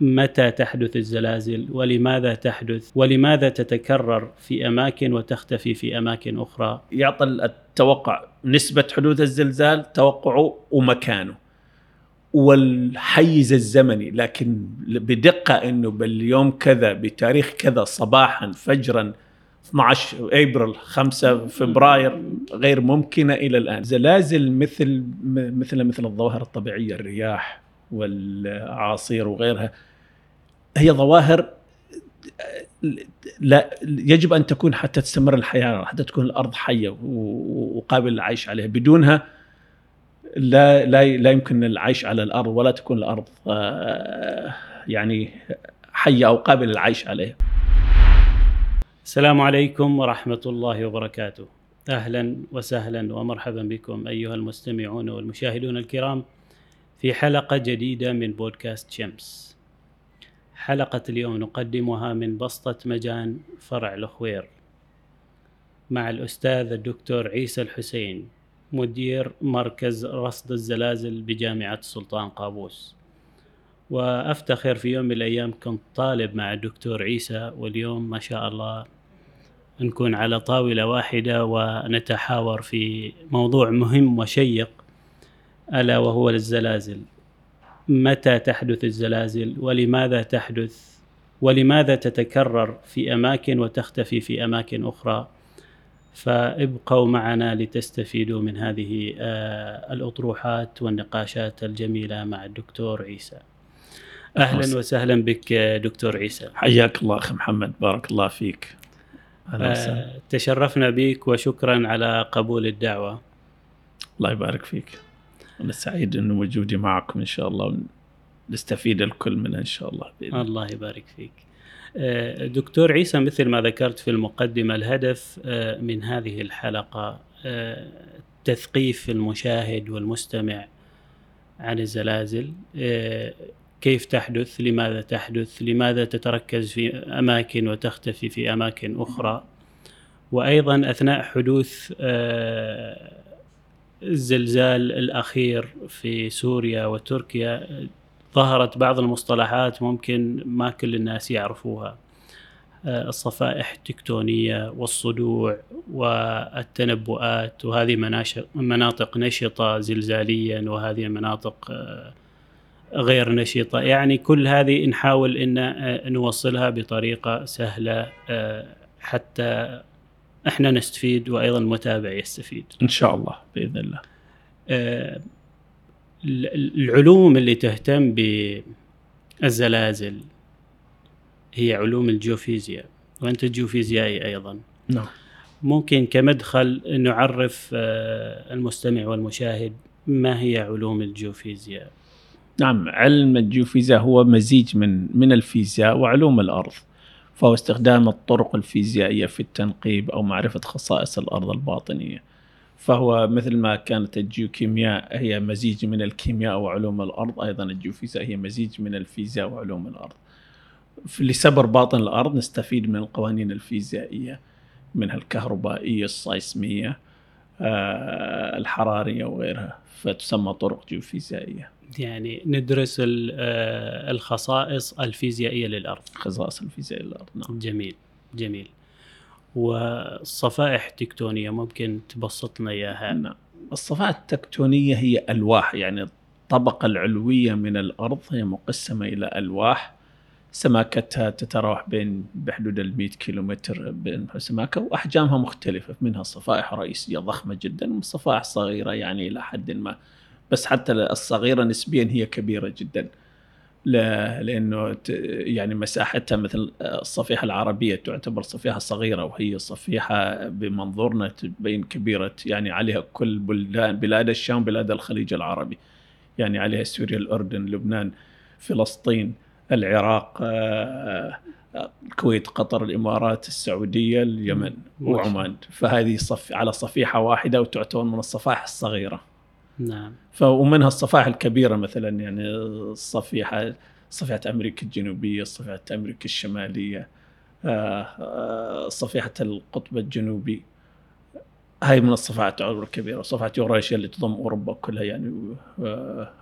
متى تحدث الزلازل؟ ولماذا تحدث؟ ولماذا تتكرر في أماكن وتختفي في أماكن أخرى؟ يعطي التوقع نسبة حدوث الزلزال توقعه ومكانه والحيز الزمني لكن بدقة إنه باليوم كذا بتاريخ كذا صباحا فجرا 12 إبريل 5 فبراير غير ممكنة إلى الآن. زلازل مثل مثل مثل الظواهر الطبيعية الرياح والاعاصير وغيرها هي ظواهر لا يجب أن تكون حتى تستمر الحياة حتى تكون الأرض حية وقابل للعيش عليها بدونها لا لا لا يمكن العيش على الأرض ولا تكون الأرض آه، يعني حية أو قابله للعيش عليها. السلام عليكم ورحمة الله وبركاته. أهلا وسهلا ومرحبا بكم أيها المستمعون والمشاهدون الكرام في حلقة جديدة من بودكاست شمس. حلقة اليوم نقدمها من بسطة مجان فرع الخوير مع الأستاذ الدكتور عيسى الحسين مدير مركز رصد الزلازل بجامعة سلطان قابوس وأفتخر في يوم من الأيام كنت طالب مع الدكتور عيسى واليوم ما شاء الله نكون على طاولة واحدة ونتحاور في موضوع مهم وشيق ألا وهو الزلازل متى تحدث الزلازل ولماذا تحدث ولماذا تتكرر في أماكن وتختفي في أماكن أخرى فابقوا معنا لتستفيدوا من هذه آه، الأطروحات والنقاشات الجميلة مع الدكتور عيسى. أهلا وسهلا بك دكتور عيسى. حياك الله أخي محمد بارك الله فيك. أهلا. آه، تشرفنا بك وشكرا على قبول الدعوة. الله يبارك فيك. أنا سعيد أنه وجودي معكم إن شاء الله. نستفيد الكل منها إن شاء الله بإذن الله. يبارك فيك. آه، دكتور عيسى مثل ما ذكرت في المقدمة الهدف آه، من هذه الحلقة آه، تثقيف المشاهد والمستمع عن الزلازل. كيف تحدث؟ لماذا تحدث؟ لماذا تتركز في أماكن وتختفي في أماكن أخرى؟ وأيضا أثناء حدوث الزلزال الأخير في سوريا وتركيا ظهرت بعض المصطلحات ممكن ما كل الناس يعرفوها. آه، الصفائح التكتونية والصدوع والتنبؤات وهذه مناطق نشطة زلزاليا وهذه مناطق آه، غير نشطة. يعني كل هذه نحاول أن آه، نوصلها بطريقة سهلة حتى إحنا نستفيد وأيضا المتابع يستفيد. إن شاء الله بإذن الله. آه العلوم اللي تهتم بالزلازل هي علوم الجيوفيزياء وأنت جيوفيزيائي أيضا. نعم. ممكن كمدخل نعرف آه المستمع والمشاهد ما هي علوم الجيوفيزياء؟ نعم علم الجيوفيزياء هو مزيج من من الفيزياء وعلوم الأرض. فهو استخدام الطرق الفيزيائية في التنقيب أو معرفة خصائص الأرض الباطنية. فهو مثل ما كانت الجيوكيمياء هي مزيج من الكيمياء وعلوم الأرض أيضا الجيوفيزياء هي مزيج من الفيزياء وعلوم الأرض. لسبر باطن الأرض نستفيد من القوانين الفيزيائية منها الكهربائية السايسمية آه، الحرارية وغيرها فتسمى طرق جيوفيزيائية. يعني ندرس آه، الخصائص الفيزيائية للأرض. خصائص الفيزيائيه للأرض نعم. جميل جميل. والصفائح التكتونية ممكن تبسط لنا إياها؟ نعم. الصفائح التكتونية هي ألواح يعني الطبقة العلوية من الأرض هي مقسمة إلى ألواح. سماكتها تتراوح بين بحدود ال 100 كيلومتر بين سماكة وأحجامها مختلفة منها صفائح رئيسية ضخمة جدا وصفائح صغيرة يعني إلى حد ما بس حتى الصغيرة نسبيا هي كبيرة جدا. لأنه يعني مساحتها مثل الصفيحة العربية تعتبر صفيحة صغيرة وهي صفيحة بمنظورنا تبين كبيرة يعني عليها كل بلدان بلاد الشام بلاد الخليج العربي. يعني عليها سوريا الأردن لبنان فلسطين العراق آه، الكويت قطر الإمارات السعودية اليمن وعمان. فهذه صف على صفيحة واحدة وتعتبر من الصفائح الصغيرة. نعم. ومنها الصفائح الكبيرة مثلا يعني الصفيحه صفيحة أمريكا الجنوبية صفيحة أمريكا الشمالية آه، آه، صفيحة القطب الجنوبي. هاي من الصفائح تعتبر الكبيره صفيحه يوراشيا اللي تضم أوروبا كلها يعني آه،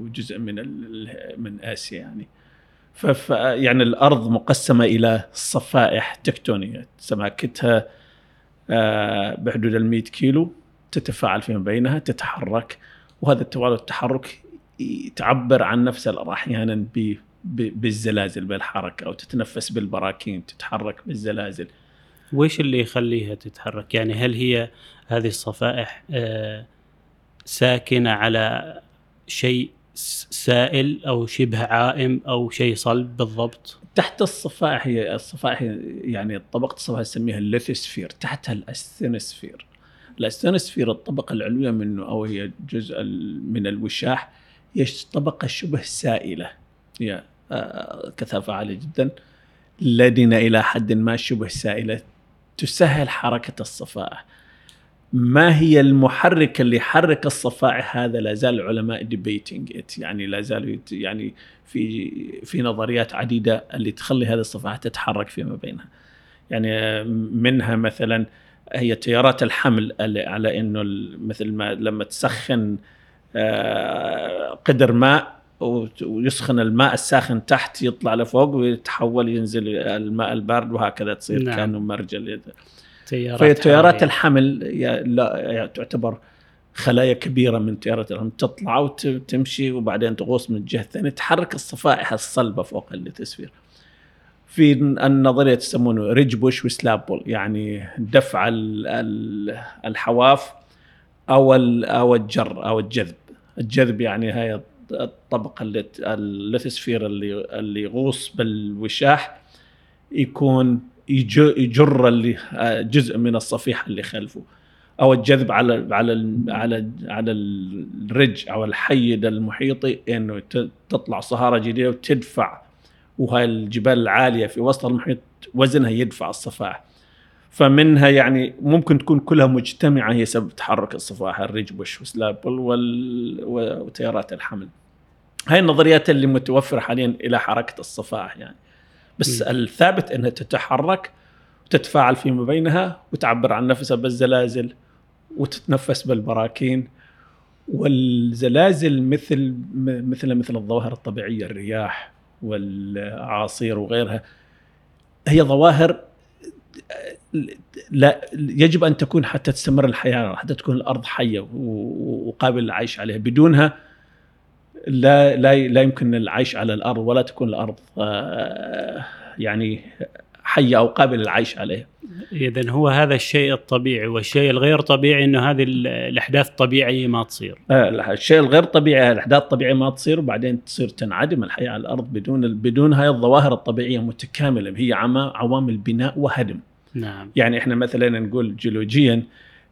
وجزء من من آسيا يعني. فف يعني الأرض مقسمة إلى صفائح تكتونية سماكتها بحدود ال 100 كيلو. تتفاعل فيما بينها تتحرك وهذا التفاعل والتحرك تعبر عن نفسها أحيانا ب- بالزلازل بالحركة أو تتنفس بالبراكين تتحرك بالزلازل. وش اللي يخليها تتحرك؟ يعني هل هي هذه الصفائح آه، ساكنة على شيء سائل أو شبه عائم أو شيء صلب بالضبط؟ تحت الصفائح هي الصفائح يعني طبقة الصفائح نسميها الليثوسفير تحتها الأستينوسفير. الاستينوسفير الطبقة العلوية منه أو هي جزء من الوشاح هي طبقة شبه سائلة. هي آه، كثافة عالية جدا. لدينا إلى حد ما شبه سائلة تسهل حركة الصفائح. ما هي المحرك اللي يحرك الصفائح هذا؟ لا زال العلماء debating يعني لا زالوا يعني في في نظريات عديدة اللي تخلي هذه الصفائح تتحرك فيما بينها. يعني آه، منها مثلا هي تيارات الحمل على إنه مثل ما لما تسخن آه، قدر ماء ويسخن الماء الساخن تحت يطلع لفوق ويتحول ينزل الماء البارد وهكذا تصير نعم. كأنه مرجل تيارات فهي تيارات. الحمل لا تعتبر خلايا كبيرة من تيارات الحمل تطلع وتمشي وبعدين تغوص من الجهة الثانية تحرك الصفائح الصلبة فوق الليتوسفير. في النظرية تسمونه ridge push و slab pull يعني دفع ال- ال- الحواف أو أو الجر أو الجذب. الجذب يعني هاي الطبقة اللي الليتوسفير اللي اللي يغوص بالوشاح يكون يج- يجر اللي جزء من الصفيحة اللي خلفه أو الجذب على على على على الرج أو الحيد المحيطي إنه تطلع صهارة جديدة وتدفع وهاي الجبال العالية في وسط المحيط وزنها يدفع الصفائح فمنها يعني ممكن تكون كلها مجتمعة هي سبب تحرك الصفائح الريج بوش وسلابل وال- وتيارات الحمل. هاي النظريات اللي متوفرة حاليا إلى حركة الصفائح يعني. بس م. الثابت إنها تتحرك وتتفاعل فيما بينها وتعبر عن نفسها بالزلازل وتتنفس بالبراكين. والزلازل مثل مثل مثل الظواهر الطبيعية الرياح والاعاصير وغيرها هي ظواهر لا يجب أن تكون حتى تستمر الحياة حتى تكون الأرض حية وقابل للعيش عليها. بدونها لا لا لا يمكن العيش على الأرض ولا تكون الأرض آه، يعني حيه أو قابله للعيش عليها. إذا هو هذا الشيء الطبيعي والشيء الغير طبيعي أنه هذه ال- الأحداث الطبيعية ما تصير آه، الشيء الغير طبيعي الأحداث الطبيعيه ما تصير وبعدين تصير تنعدم الحياة على الأرض بدون بدون هاي الظواهر الطبيعية متكاملة هي عوامل بناء وهدم. نعم يعني إحنا مثلا نقول جيولوجيا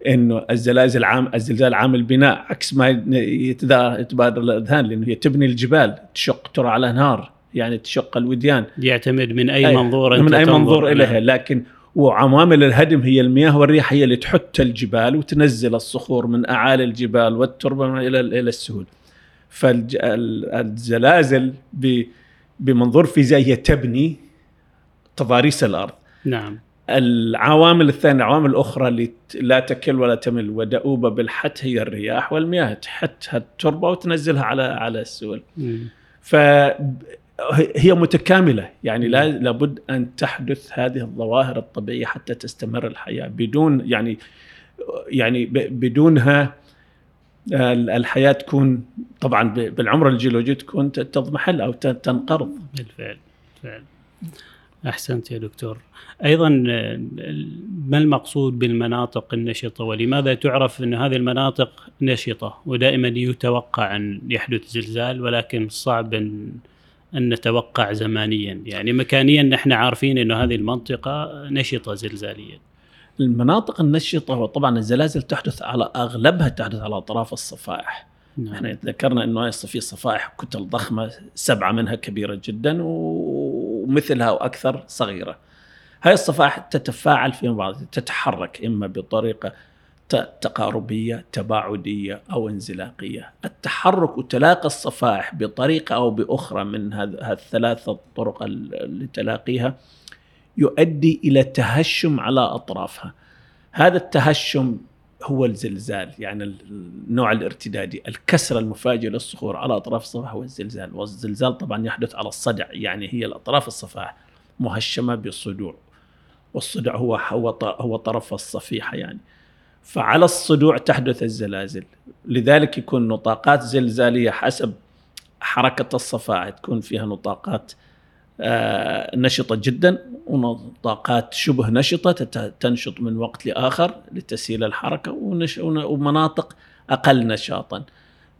إنه الزلازل عام الزلزال عامل بناء عكس ما يتبادر الأذهان لأنه هي تبني الجبال تشق ترى على انهار يعني تشق الوديان. يعتمد من أي أي- منظور أنت من أي منظور. إليها. لكن وعوامل الهدم هي المياه والرياح هي اللي تحت الجبال وتنزل الصخور من أعالي الجبال والتربة إلى إلى السهول. فالزلازل بمنظور فيزيائي هي تبني تضاريس الأرض. نعم. العوامل الثانية العوامل الأخرى اللي لا تكل ولا تمل ودؤوبة بالحت هي الرياح والمياه تحتها التربة وتنزلها على على السهول. فهي متكاملة. يعني لا لابد أن تحدث هذه الظواهر الطبيعية حتى تستمر الحياة بدون يعني يعني بدونها ال- الحياة تكون طبعا بالعمر الجيولوجي تكون تضمحل أو تنقرض. بالفعل بالفعل. أحسنت يا دكتور. أيضا آه، ما المقصود بالمناطق النشطة؟ ولماذا تعرف أن هذه المناطق نشطة؟ ودائما يتوقع أن يحدث زلزال ولكن صعب أن أن نتوقع زمانيا يعني مكانيا نحن عارفين إنه هذه المنطقة نشطة زلزاليا المناطق النشطة وطبعا الزلازل تحدث على أغلبها تحدث على أطراف الصفائح نعم. إحنا ذكرنا إنه في صفائح كتل ضخمة سبعة منها كبيرة جدا ومثلها وأكثر صغيرة. هاي الصفائح تتفاعل فيما بعض تتحرك إما بطريقة ت- تقاربية تباعدية أو انزلاقية. التحرك وتلاقي الصفائح بطريقة أو بأخرى من هذه الثلاث الطرق ال- لتلاقيها يؤدي إلى تهشم على أطرافها. هذا التهشم هو الزلزال يعني النوع الارتدادي الكسرة المفاجئة للصخور على أطراف الصفحة هو الزلزال والزلزال طبعا يحدث على الصدع يعني هي الأطراف الصفحة مهشمة بالصدوع والصدع هو هو هو طرف الصفيحة يعني فعلى الصدوع تحدث الزلازل. لذلك يكون نطاقات زلزالية حسب حركة الصفائح تكون فيها نطاقات آه، نشطة جدا ونطاقات شبه نشطة تنشط من وقت لآخر لتسهيل الحركة ومناطق أقل نشاطا.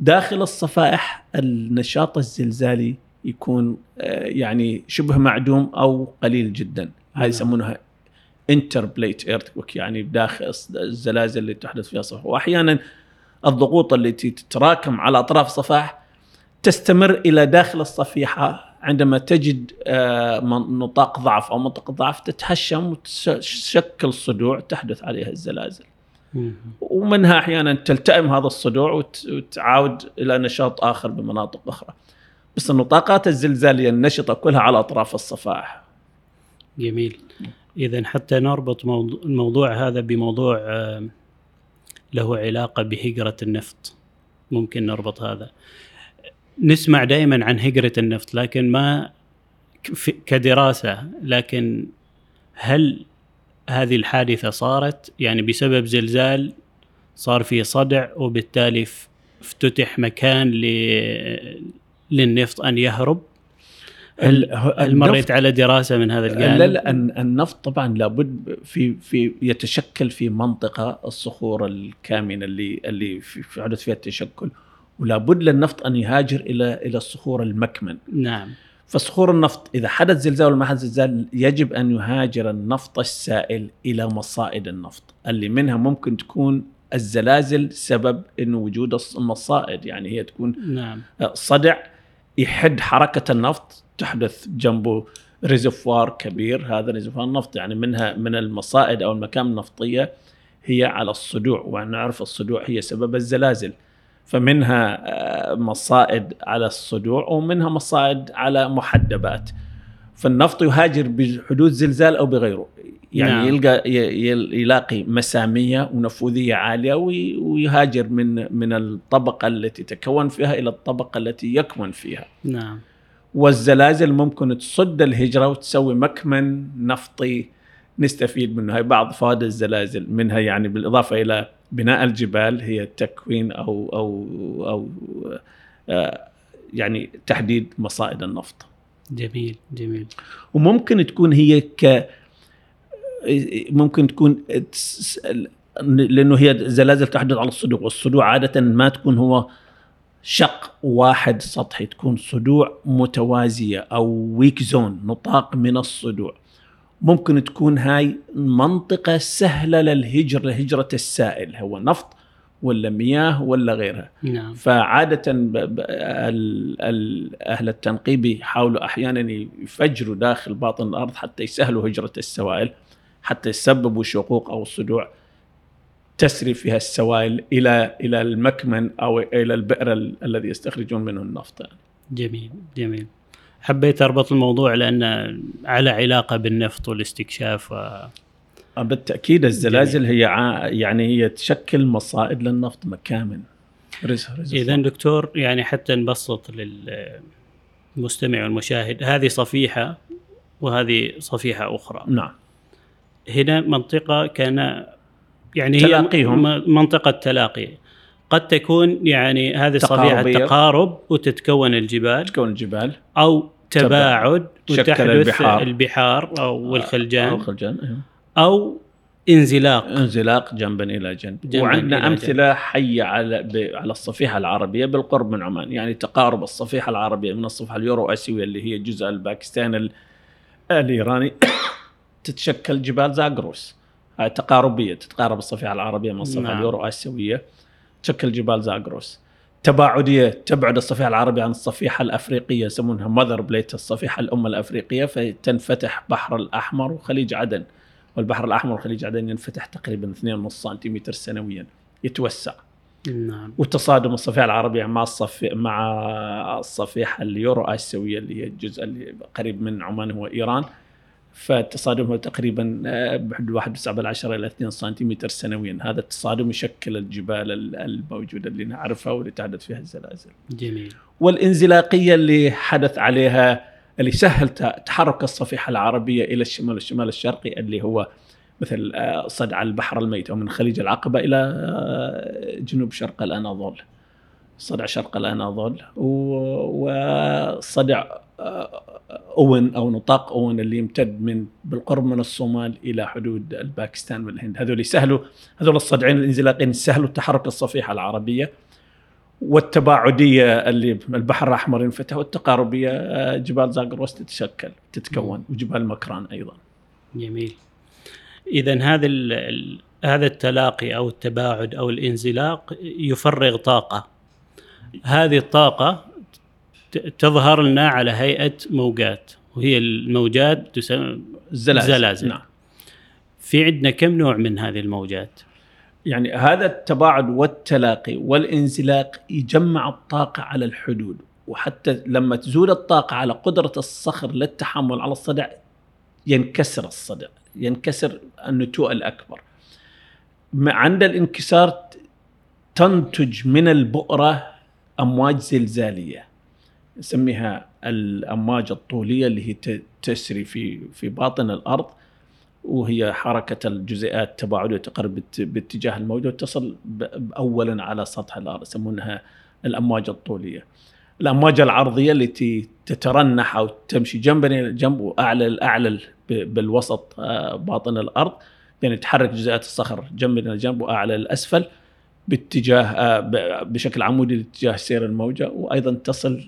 داخل الصفائح النشاط الزلزالي يكون آه، يعني شبه معدوم أو قليل جدا. هذه نعم. يسمونها intraplate earthquake يعني داخل الزلازل اللي تحدث فيها صفائح واحيانا الضغوط التي تتراكم على أطراف الصفائح تستمر إلى داخل الصفيحة عندما تجد آه، نطاق ضعف أو منطقة ضعف تتهشم وتشكل صدوع تحدث عليها الزلازل. ومنها أحيانا تلتئم هذا الصدوع وتعاود إلى نشاط آخر بمناطق أخرى. بس النطاقات الزلزالية النشطة كلها على أطراف الصفائح. جميل. اذا حتى نربط الموضوع هذا بموضوع آه، له علاقة بهجرة النفط. ممكن نربط هذا. نسمع دائما عن هجرة النفط لكن ما كدراسة لكن هل هذه الحادثة صارت يعني بسبب زلزال صار في صدع وبالتالي افتتح مكان للنفط أن يهرب هل, هل مريت على دراسة من هذا الجانب؟ لا لا النفط طبعا لابد في في يتشكل في منطقة الصخور الكامنة اللي اللي في حدث فيها التشكل ولا بد للنفط أن يهاجر إلى إلى الصخور المكمن نعم فصخور النفط إذا حدث زلزال ولا ما حدث زلزال يجب أن يهاجر النفط السائل إلى مصائد النفط اللي منها ممكن تكون الزلازل سبب انه وجود المصائد يعني هي تكون نعم. صدع يحد حركة النفط تحدث جنبه ريزفوار كبير. هذا ريزفوار النفط يعني منها من المصائد أو المكان النفطية هي على الصدوع ونعرف الصدوع هي سبب الزلازل. فمنها آه، مصائد على الصدوع ومنها مصائد على محدبات. فالنفط يهاجر بحدوث زلزال أو بغيره يعني نعم. يلقى يلاقي مسامية ونفوذية عالية ويهاجر من من الطبقة التي تكون فيها إلى الطبقة التي يكمن فيها نعم والزلازل ممكن تصد الهجرة وتسوي مكمن نفطي نستفيد منه هاي بعض فوائد الزلازل منها يعني بالإضافة إلى بناء الجبال هي تكوين أو أو أو آه، يعني تحديد مصائد النفط. جميل جميل. وممكن تكون هي ك ممكن تكون لأنه هي زلازل تحدث على الصدوع والصدوع عادة ما تكون هو شق واحد سطحي تكون صدوع متوازية أو ويك زون نطاق من الصدوع ممكن تكون هاي منطقة سهلة للهجر لهجرة السائل هو نفط ولا مياه ولا غيرها. نعم. فعادة أهل التنقيب يحاولوا أحيانا يفجروا داخل باطن الأرض حتى يسهلوا هجرة السوائل حتى يسببوا شقوق أو صدوع تسري فيها السوائل إلى إلى المكمن أو إلى البئر الذي يستخرجون منه النفط. جميل جميل. حبيت أربط الموضوع لأنه على علاقة بالنفط والاستكشاف و... آه، بالتأكيد الزلازل هي يعني هي تشكل مصائد للنفط مكامن. اذا دكتور يعني حتى نبسط للمستمع والمشاهد. هذه صفيحة وهذه صفيحة أخرى. نعم. هنا منطقة كان يعني تلاقيهم. هي منطقة تلاقي قد تكون يعني هذه الصفيحة تقارب وتتكون الجبال. تتكون الجبال. أو تباعد وتحدث البحار, البحار أو الخلجان. أو الخلجان أيوه. أو انزلاق. انزلاق جنبا إلى جنب. وعندنا امثله جنب. حية على على الصفيحة العربية بالقرب من عمان. يعني تقارب الصفيحة العربية من الصفحة اليورو آسيوية اللي هي جزء الباكستان الإيراني. تتشكل جبال زاغروس. هاي تقاربية. تتقارب الصفيحة العربية من الصفيحة نعم. اليورو آسيوية. تشكل جبال زاغروس. تباعدية. تبعد الصفيحة العربية عن الصفيحة الأفريقية يسمونها mother plate الصفيحة الأم الأفريقية فتنفتح بحر الأحمر وخليج عدن. والبحر الأحمر وخليج عدن ينفتح تقريبا 2.5 سنتيمتر سنويا يتوسع. نعم. وتصادم الصفيحه العربيه مع الصفي مع الصفيحه اليورو اسيويه اللي هي الجزء اللي قريب من عمان هو إيران. فتصادمها تقريبا آه، بحدود 1.7 إلى 2 سنتيمتر سنويا. هذا التصادم يشكل الجبال ال- الموجودة اللي نعرفها واللي تحدث فيها الزلازل. جميل. والانزلاقية اللي حدث عليها اللي سهل تحرك الصفيحة العربية إلى الشمال الشمال الشرقي اللي هو مثل آه، صدع البحر الميت أو من خليج العقبة إلى آه، جنوب شرق الأناضول. صدع شرق الأناضول وصدع آه، أون أو نطاق أون اللي يمتد من بالقرب من الصومال إلى حدود الباكستان والهند. هذول يسهلوا هذول الصدعين الانزلاقين سهلوا تحرك الصفيحة العربية. والتباعدية اللي البحر الأحمر ينفتح والتقاربية آه، جبال زاغروس تتشكل تتكون وجبال مكران أيضا. جميل. اذا هذا هذا التلاقي أو التباعد أو الانزلاق يفرغ طاقة. هذه الطاقة تظهر لنا على هيئة موجات وهي الموجات تسمى الزلازل. زلازل. نعم. في عندنا كم نوع من هذه الموجات؟ يعني هذا التباعد والتلاقي والانزلاق يجمع الطاقة على الحدود. وحتى لما تزول الطاقة على قدرة الصخر للتحمل على الصدع ينكسر الصدع ينكسر النتوء الأكبر. عند الانكسار تنتج من البؤرة أمواج زلزالية نسميها الأمواج الطولية اللي هي تسري في في باطن الأرض. وهي حركة الجزيئات تباعدية تقرب بات- باتجاه الموجة وتصل أولا على سطح الأرض يسمونها الأمواج الطولية. الأمواج العرضية التي تترنح أو تمشي جنبا إلى جنب وأعلى الأعلى بالوسط آه، باطن الأرض. يعني تحرك جزيئات الصخر جنبا إلى جنب وأعلى الأسفل باتجاه آه، بشكل عمودي لاتجاه سير الموجة. وأيضا تصل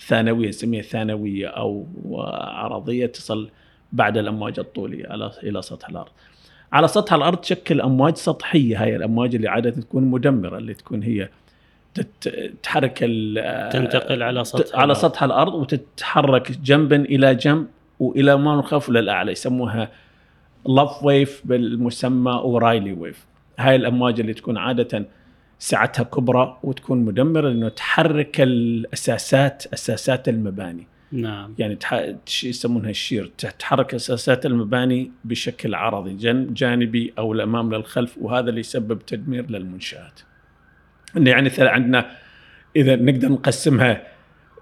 ثانوية نسميها ثانوية أو عرضية تصل بعد الأمواج الطولية على إلى سطح الأرض. على سطح الأرض تشكل أمواج سطحية هاي الأمواج اللي عادة تكون مدمرة اللي تكون هي تت- تحرك ال- تنتقل على سطح على. سطح الأرض وتتحرك جنبا إلى جنب والى ما نخاف للاعلى يسموها لاف ويف بالمسمى اورايلي ويف. هاي الأمواج اللي تكون عادة سعتها كبرى وتكون مدمرة لأنه تحرك الأساسات أساسات المباني. نعم يعني يسمونها الشير تحرك أساسات المباني بشكل عرضي جن... جانبي أو الأمام للخلف وهذا اللي يسبب تدمير للمنشآت. إنه يعني مثلا عندنا إذا نقدر نقسمها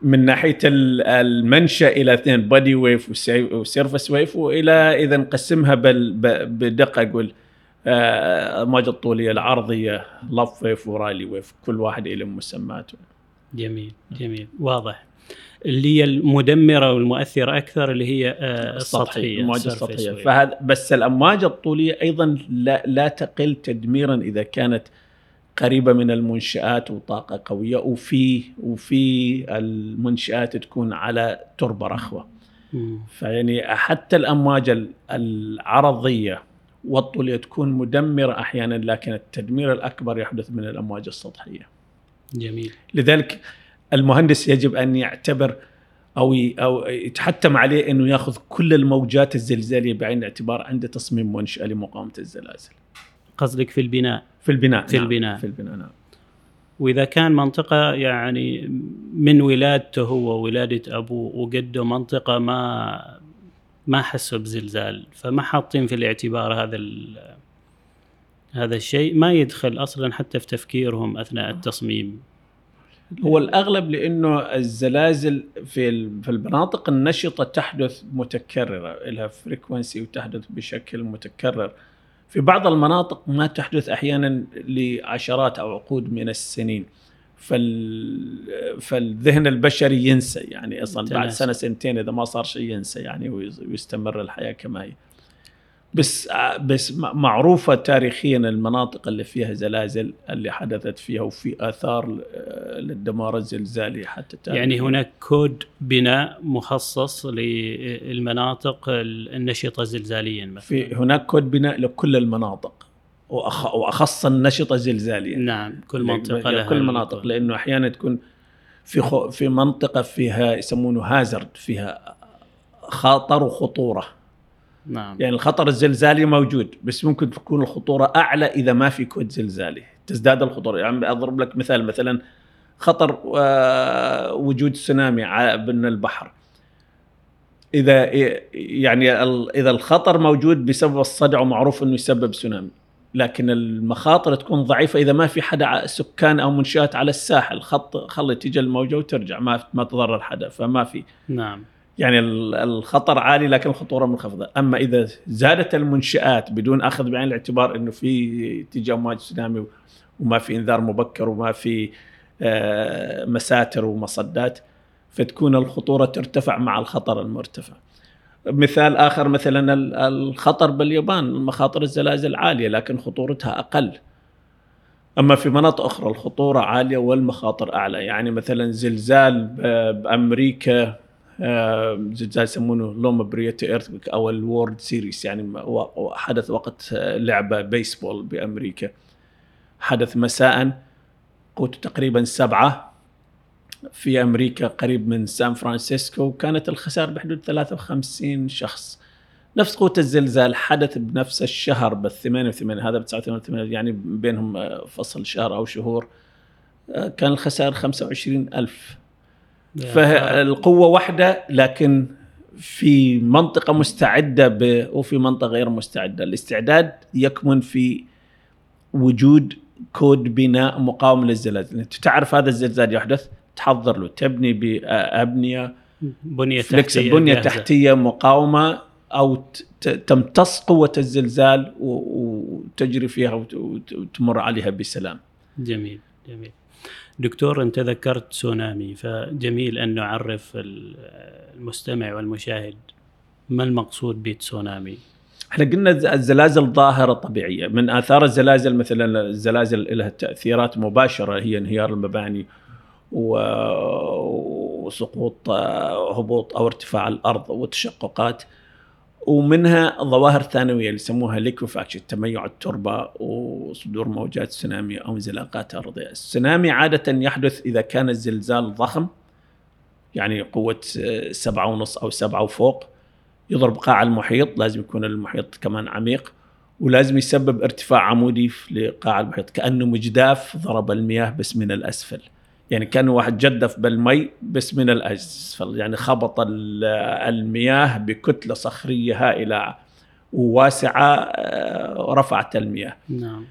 من ناحية ال- المنشأ إلى اثنين body wave و surface wave وإلى إذا نقسمها بدقة أقول آه، الموجه الطولية العرضية Love wave و Rayleigh wave كل واحد له مسماته. جميل جميل واضح اللي هي المدمرة والمؤثرة أكثر اللي هي آه، السطحية surface السطحية. فهذا بس الأمواج الطولية أيضا لا, لا تقل تدميرا إذا كانت قريبة من المنشآت وطاقة قوية وفي وفي المنشآت تكون على تربة رخوة. فيعني حتى الأمواج ال- العرضية والطولية تكون مدمرة أحيانا لكن التدمير الأكبر يحدث من الأمواج السطحية جميل لذلك المهندس يجب أن يعتبر أو أو يتحتم عليه إنه يأخذ كل الموجات الزلزالية بعين الاعتبار عند تصميم منشأة لمقاومة الزلازل. قصدك في البناء في البناء في نعم، البناء. في البناء نعم. وإذا كان منطقة يعني من ولادته هو ولاده أبوه وجده منطقة ما ما حسوا بزلزال فما حاطين في الاعتبار هذا هذا الشيء ما يدخل أصلا حتى في تفكيرهم أثناء التصميم هو الأغلب لأنه الزلازل في في المناطق النشطة تحدث متكررة لها فريكونسي وتحدث بشكل متكرر. في بعض المناطق ما تحدث أحيانا لعشرات أو عقود من السنين. فال فالذهن البشري ينسى يعني أصلا بعد. سنة سنتين إذا ما صار شيء ينسى يعني ويستمر الحياة كما هي. بس بس م- معروفة تاريخيا المناطق اللي فيها زلازل اللي حدثت فيها وفي آثار آه، للدمار الزلزالي حتى يعني تاريخياً. هناك كود بناء مخصص للمناطق النشطة زلزاليا مثلا في هناك كود بناء لكل المناطق وأخص النشطة زلزاليا نعم كل منطقة لها كل الكود. لأنه أحيانا تكون في خو في منطقة فيها يسمونه hazard فيها خطر وخطوره نعم. يعني الخطر الزلزالي موجود بس ممكن تكون الخطورة أعلى إذا ما في كود زلزالي. تزداد الخطورة. يعني أضرب لك مثال مثلا خطر آه، وجود تسونامي ع- من البحر. إذا يعني إذا الخطر موجود بسبب الصدع ومعروف إنه يسبب سونامي لكن المخاطر تكون ضعيفة إذا ما في حدا سكان أو منشآت على الساحل خط خلي تيجي الموجة وترجع ما ما تضرر حدا فما في. نعم. يعني ال- الخطر عالي لكن الخطورة منخفضة، أما إذا زادت المنشآت بدون أخذ بعين الاعتبار إنه في امواج تسونامي وما في إنذار مبكر وما في آه، مساتر ومصدات فتكون الخطورة ترتفع مع الخطر المرتفع. مثال آخر مثلا ال- الخطر باليابان مخاطر الزلازل عالية لكن خطورتها أقل. أما في مناطق أخرى الخطورة عالية والمخاطر أعلى، يعني مثلا زلزال بأمريكا زلزال يسمونه Loma Prieta earthquake أو ال World Series يعني حدث وقت آه، لعبة بيسبول بأمريكا. حدث مساء قوته تقريبا سبعة في أمريكا قريب من سان فرانسيسكو كانت الخسائر بحدود 53 شخص. نفس قوة الزلزال حدث بنفس الشهر بال 88 هذا ب 89 يعني بينهم آه، فصل شهر أو شهور. آه، كان الخسائر 25 ألف. فالقوة واحدة لكن في منطقة مستعدة ب... وفي منطقة غير مستعدة. الاستعداد يكمن في وجود كود بناء مقاوم للزلازل. إنت تعرف هذا الزلزال يحدث؟ تحضر له. تبني بأبنية بنية تحتية بنية جاهزة. تحتية مقاومة أو ت- ت- تمتص قوة الزلزال و- وتجري فيها وت- وت- وتمر عليها بسلام. جميل جميل. دكتور أنت ذكرت تسونامي فجميل أن نعرف ال- المستمع والمشاهد ما المقصود بتسونامي؟ إحنا قلنا الز- الزلازل ظاهرة طبيعية. من آثار الزلازل مثلا الزلازل لها تأثيرات مباشرة هي انهيار المباني وسقوط آه، هبوط أو ارتفاع الأرض وتشققات. ومنها ظواهر ثانوية اللي يسموها ليكوفاكشن تميع التربة وصدور موجات تسونامي أو انزلاقات أرضية. السونامي عادة يحدث إذا كان الزلزال ضخم يعني قوة آه، سبعة ونص أو سبعة وفوق يضرب قاع المحيط لازم يكون المحيط كمان عميق ولازم يسبب ارتفاع عمودي لقاع المحيط كأنه مجداف ضرب المياه بس من الأسفل. يعني كانه واحد جدف بالمي بس من الاسفل يعني خبط ال- المياه بكتلة صخرية هائلة وواسعة آه، رفعت المياه. نعم.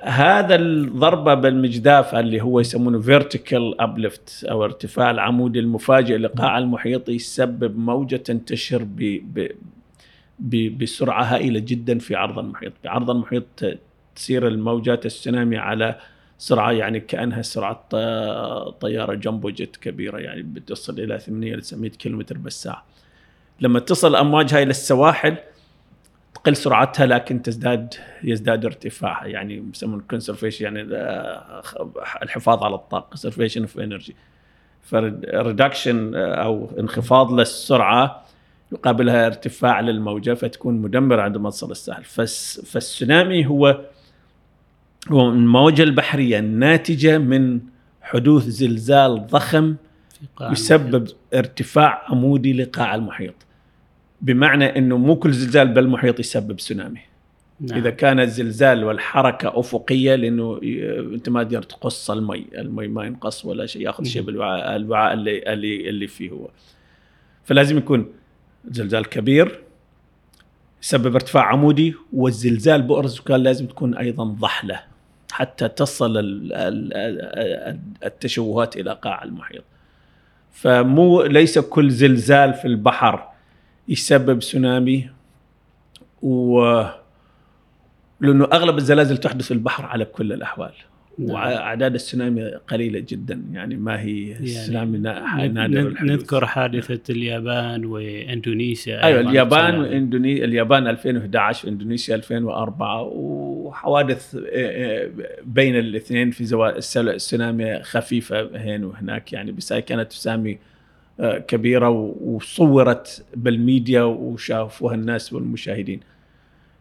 هذا الضربة بالمجداف اللي هو يسمونه vertical uplift أو ارتفاع العمود المفاجئ لقاع المحيط يسبب موجة تنتشر ب ب بسرعة هائلة جدا في عرض المحيط، بعرض المحيط ت- تسير الموجات السونامي على سرعة يعني كأنها سرعة ط- طيارة jumbo jet كبيرة يعني بتصل إلى 800 إلى 900 كيلومتر بالساعة. لما تصل الأمواج هاي للسواحل تقل سرعتها لكن تزداد يزداد ارتفاعها يعني يسمون conservation يعني آه، الحفاظ على الطاقة conservation of energy ف reduction أو انخفاض للسرعة يقابلها ارتفاع للموجة فتكون مدمرة عندما تصل الساحل فالس- فالسونامي هو هو الموجه البحرية الناتجة من حدوث زلزال ضخم يسبب المحيط. ارتفاع عمودي لقاع المحيط بمعنى إنه مو كل زلزال بالمحيط يسبب سونامي نعم. إذا كان الزلزال والحركة أفقية لأنه أنت ما تقدر تقص المي المي ما ينقص ولا شيء ياخذ شيء. بالوعاء الوعاء اللي اللي اللي فيه هو فلازم يكون زلزال كبير يسبب ارتفاع عمودي والزلزال بؤر الزكام لازم تكون أيضا ضحلة حتى تصل ال- ال- ال- التشوهات إلى قاع المحيط فمو ليس كل زلزال في البحر يسبب سونامي و لأنه أغلب الزلازل تحدث في البحر على كل الأحوال. وأعداد السونامي قليلة جدا يعني ما هي السونامي نا- ند- نادر الحدوث. نذكر حادثة اليابان وإندونيسيا أيوه اليابان. واندونيسيا اليابان 2011 وإندونيسيا 2004 وحوادث آه، آه، بين الاثنين في السونامي خفيفة هنا وهناك يعني بس كانت تسامي آه، كبيرة وصورت بالميديا وشافوها الناس والمشاهدين.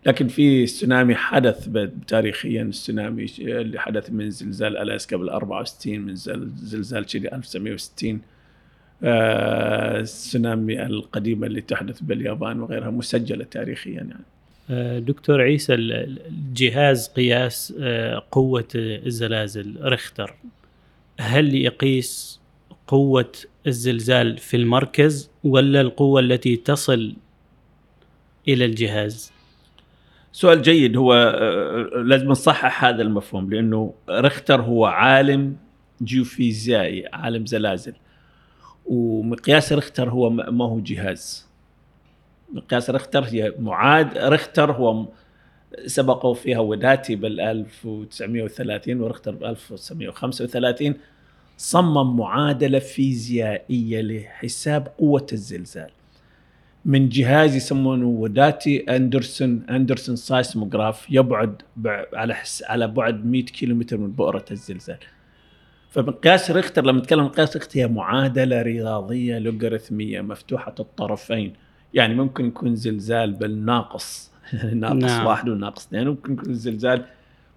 لكن في تسونامي حدث تاريخيا السونامي اللي حدث من زلزال الاسكا بال 64 من زل- زلزال تشيلي 1960 آه، السونامي القديمة اللي تحدث باليابان وغيرها مسجلة تاريخيا يعني. آه، دكتور عيسى ال- ال- الجهاز قياس آه، قوة الزلازل. ريختر هل يقيس قوة الزلزال في المركز ولا القوة التي تصل إلى الجهاز؟ سؤال جيد هو آه، لازم نصحح هذا المفهوم لأنه ريختر هو عالم جيوفيزيائي عالم زلازل. ومقياس ريختر هو ما هو جهاز. مقياس ريختر هي معاد ريختر هو سبقوا فيها وداتي بال 1930 وريختر ب 1935 صمم معادلة فيزيائية لحساب قوة الزلزال. من جهاز يسمونه وداتي أندرسون أندرسون سايسموغراف يبعد بع- على حس على بعد 100 كيلومتر من بؤرة الزلزال. فمقياس ريختر لما نتكلم عن مقياس ريختر هي معادلة رياضية لوغاريتميه مفتوحة الطرفين يعني ممكن يكون زلزال بالناقص ناقص نعم. نعم. واحد وناقص اثنين ممكن يكون زلزال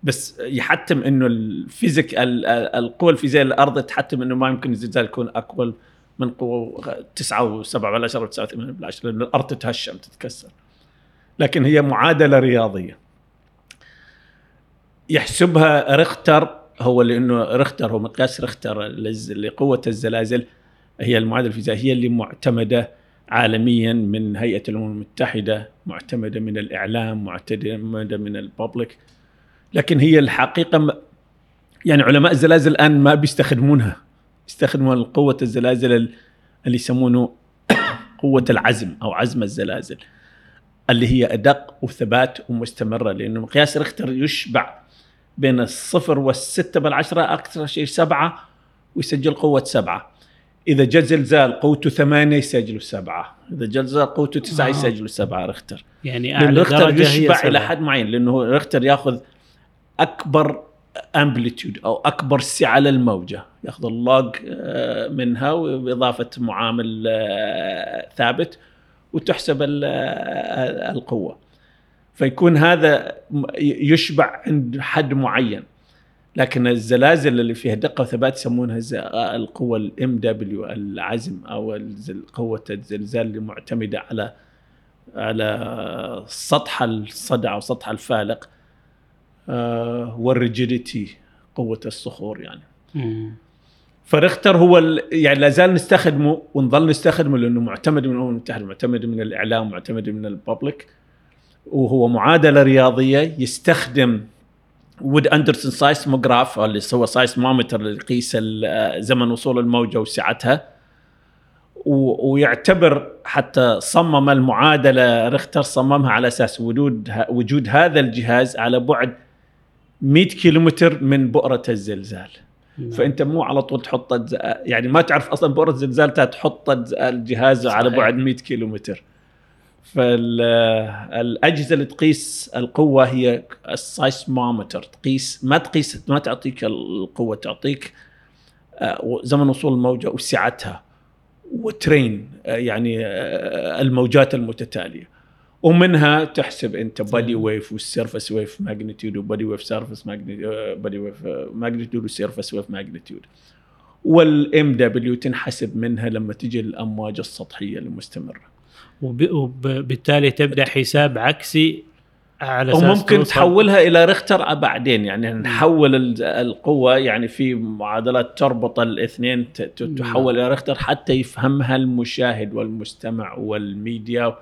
بس يحتم إنه الفيزيك ال- ال- القوى الفيزيائية للأرض تحتم إنه ما يمكن الزلزال يكون أقوى من قوة 9 و7 بالعشرة و9 و8 بالعشرة لأن الأرض تتهشم تتكسر. لكن هي معادلة رياضية. يحسبها ريختر هو لأنه ريختر هو مقياس ريختر لز- لقوة الزلازل. هي المعادلة الفيزيائية اللي معتمدة عالميا من هيئة الأمم المتحدة معتمدة من الإعلام معتمدة من الببليك لكن هي الحقيقة يعني علماء الزلازل الآن ما بيستخدمونها. يستخدمون قوه الزلازل ال- اللي يسمونه قوة العزم أو عزم الزلازل اللي هي أدق وثبات ومستمرة لأنه مقياس ريختر يشبع بين الصفر والستة بالعشرة أكثر شيء سبعة ويسجل قوة سبعة إذا جاء زلزال قوته ثمانية يسجلوا سبعة إذا جاء زلزال قوته تسعة آه. يسجلوا سبعة ريختر يعني أعلى درجة هي يشبع إلى. حد معين لأنه ريختر يأخذ أكبر amplitude أو أكبر سعه للموجه ياخذ ال log آه، منها باضافه معامل آه، ثابت وتحسب آه، القوة. فيكون هذا يشبع عند حد معين. لكن الزلازل اللي فيها دقة وثبات يسمونها القوة الام دبليو العزم أو قوة الزلزال اللي معتمدة على على سطح الصدع أو سطح الفالق. وال rigidity قوة الصخور يعني. مم. فريختر هو يعني لا زال نستخدمه ونظل نستخدمه لأنه معتمد من الامم المتحده معتمد من الإعلام معتمد من ال public وهو معادلة رياضية يستخدم Wood-Anderson seismograph اللي هو seismometer اللي يقيس آه، زمن وصول الموجة وسعتها. ويعتبر حتى صمم المعادلة ريختر صممها على أساس وجود وجود هذا الجهاز على بعد 100 كيلومتر من بؤرة الزلزال. نعم. فأنت مو على طول تحط يعني ما تعرف أصلا بؤرة الزلزال تحط الجهاز على. بعد 100 كيلومتر. فالاجهزه اللي تقيس القوة هي ال seismometer. تقيس ما تقيس ما تعطيك القوة تعطيك آه، زمن وصول الموجة وسعتها. وترين آه، يعني آه، الموجات المتتالية. ومنها تحسب أنت body wave وال surface wave magnitude و body wave surface body wave magnitude و surface wave magnitude وال Mw تنحسب منها لما تجي الأمواج السطحية المستمرة. وب- وبالتالي تبدأ حساب عكسي على أساس وممكن تحولها إلى ريختر بعدين يعني نحول ال- القوة يعني في معادلات تربط الاثنين. تحول إلى ريختر حتى يفهمها المشاهد والمستمع والميديا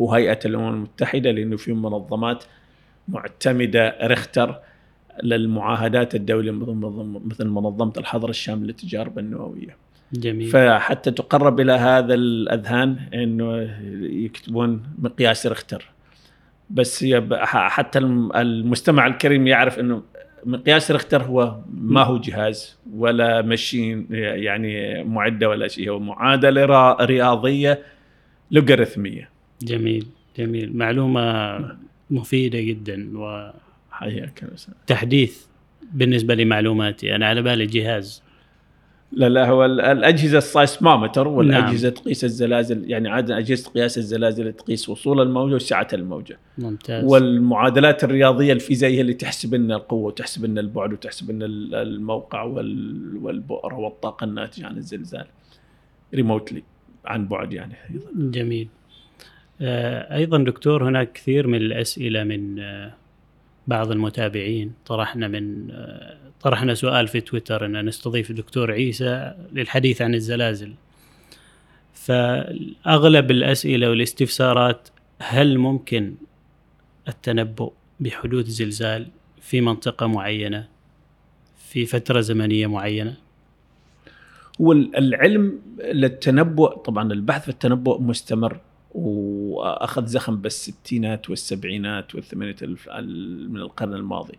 وهيئة الأمم المتحدة لأنه في منظمات معتمدة ريختر للمعاهدات الدولية مثل منظم- مثل منظمة الحظر الشامل للتجارب النووية. جميل. فحتى تقرب إلى هذا الأذهان إنه يكتبون مقياس ريختر. بس حتى الم- المستمع الكريم يعرف إنه مقياس ريختر هو ما هو جهاز ولا مشين يعني معدة ولا شيء هو معادلة رياضية لوغاريتميه جميل جميل. معلومة مفيدة جدا حياك يا أستاذ. وتحديث بالنسبة لمعلوماتي. أنا على بالي جهاز. لا لا هو ال- الأجهزة السايسمومتر والأجهزة نعم. تقيس الزلازل يعني عادة أجهزة قياس الزلازل تقيس وصول الموجة وسعة الموجة. ممتاز. والمعادلات الرياضية الفيزيائية اللي تحسب لنا القوة وتحسب لنا البعد وتحسب لنا ال- الموقع وال- والبؤرة والطاقة الناتجة عن الزلزال. ريموتلي عن بعد يعني أيضاً. جميل. أيضا دكتور هناك كثير من الأسئلة من آه، بعض المتابعين. طرحنا من طرحنا سؤال في تويتر أن نستضيف الدكتور عيسى للحديث عن الزلازل. فأغلب الأسئلة والاستفسارات هل ممكن التنبؤ بحدوث زلزال في منطقة معينة في فترة زمنية معينة؟ والعلم للتنبؤ طبعا البحث في التنبؤ مستمر. وأخذ زخم بالستينات والسبعينات والثمانينات من القرن الماضي.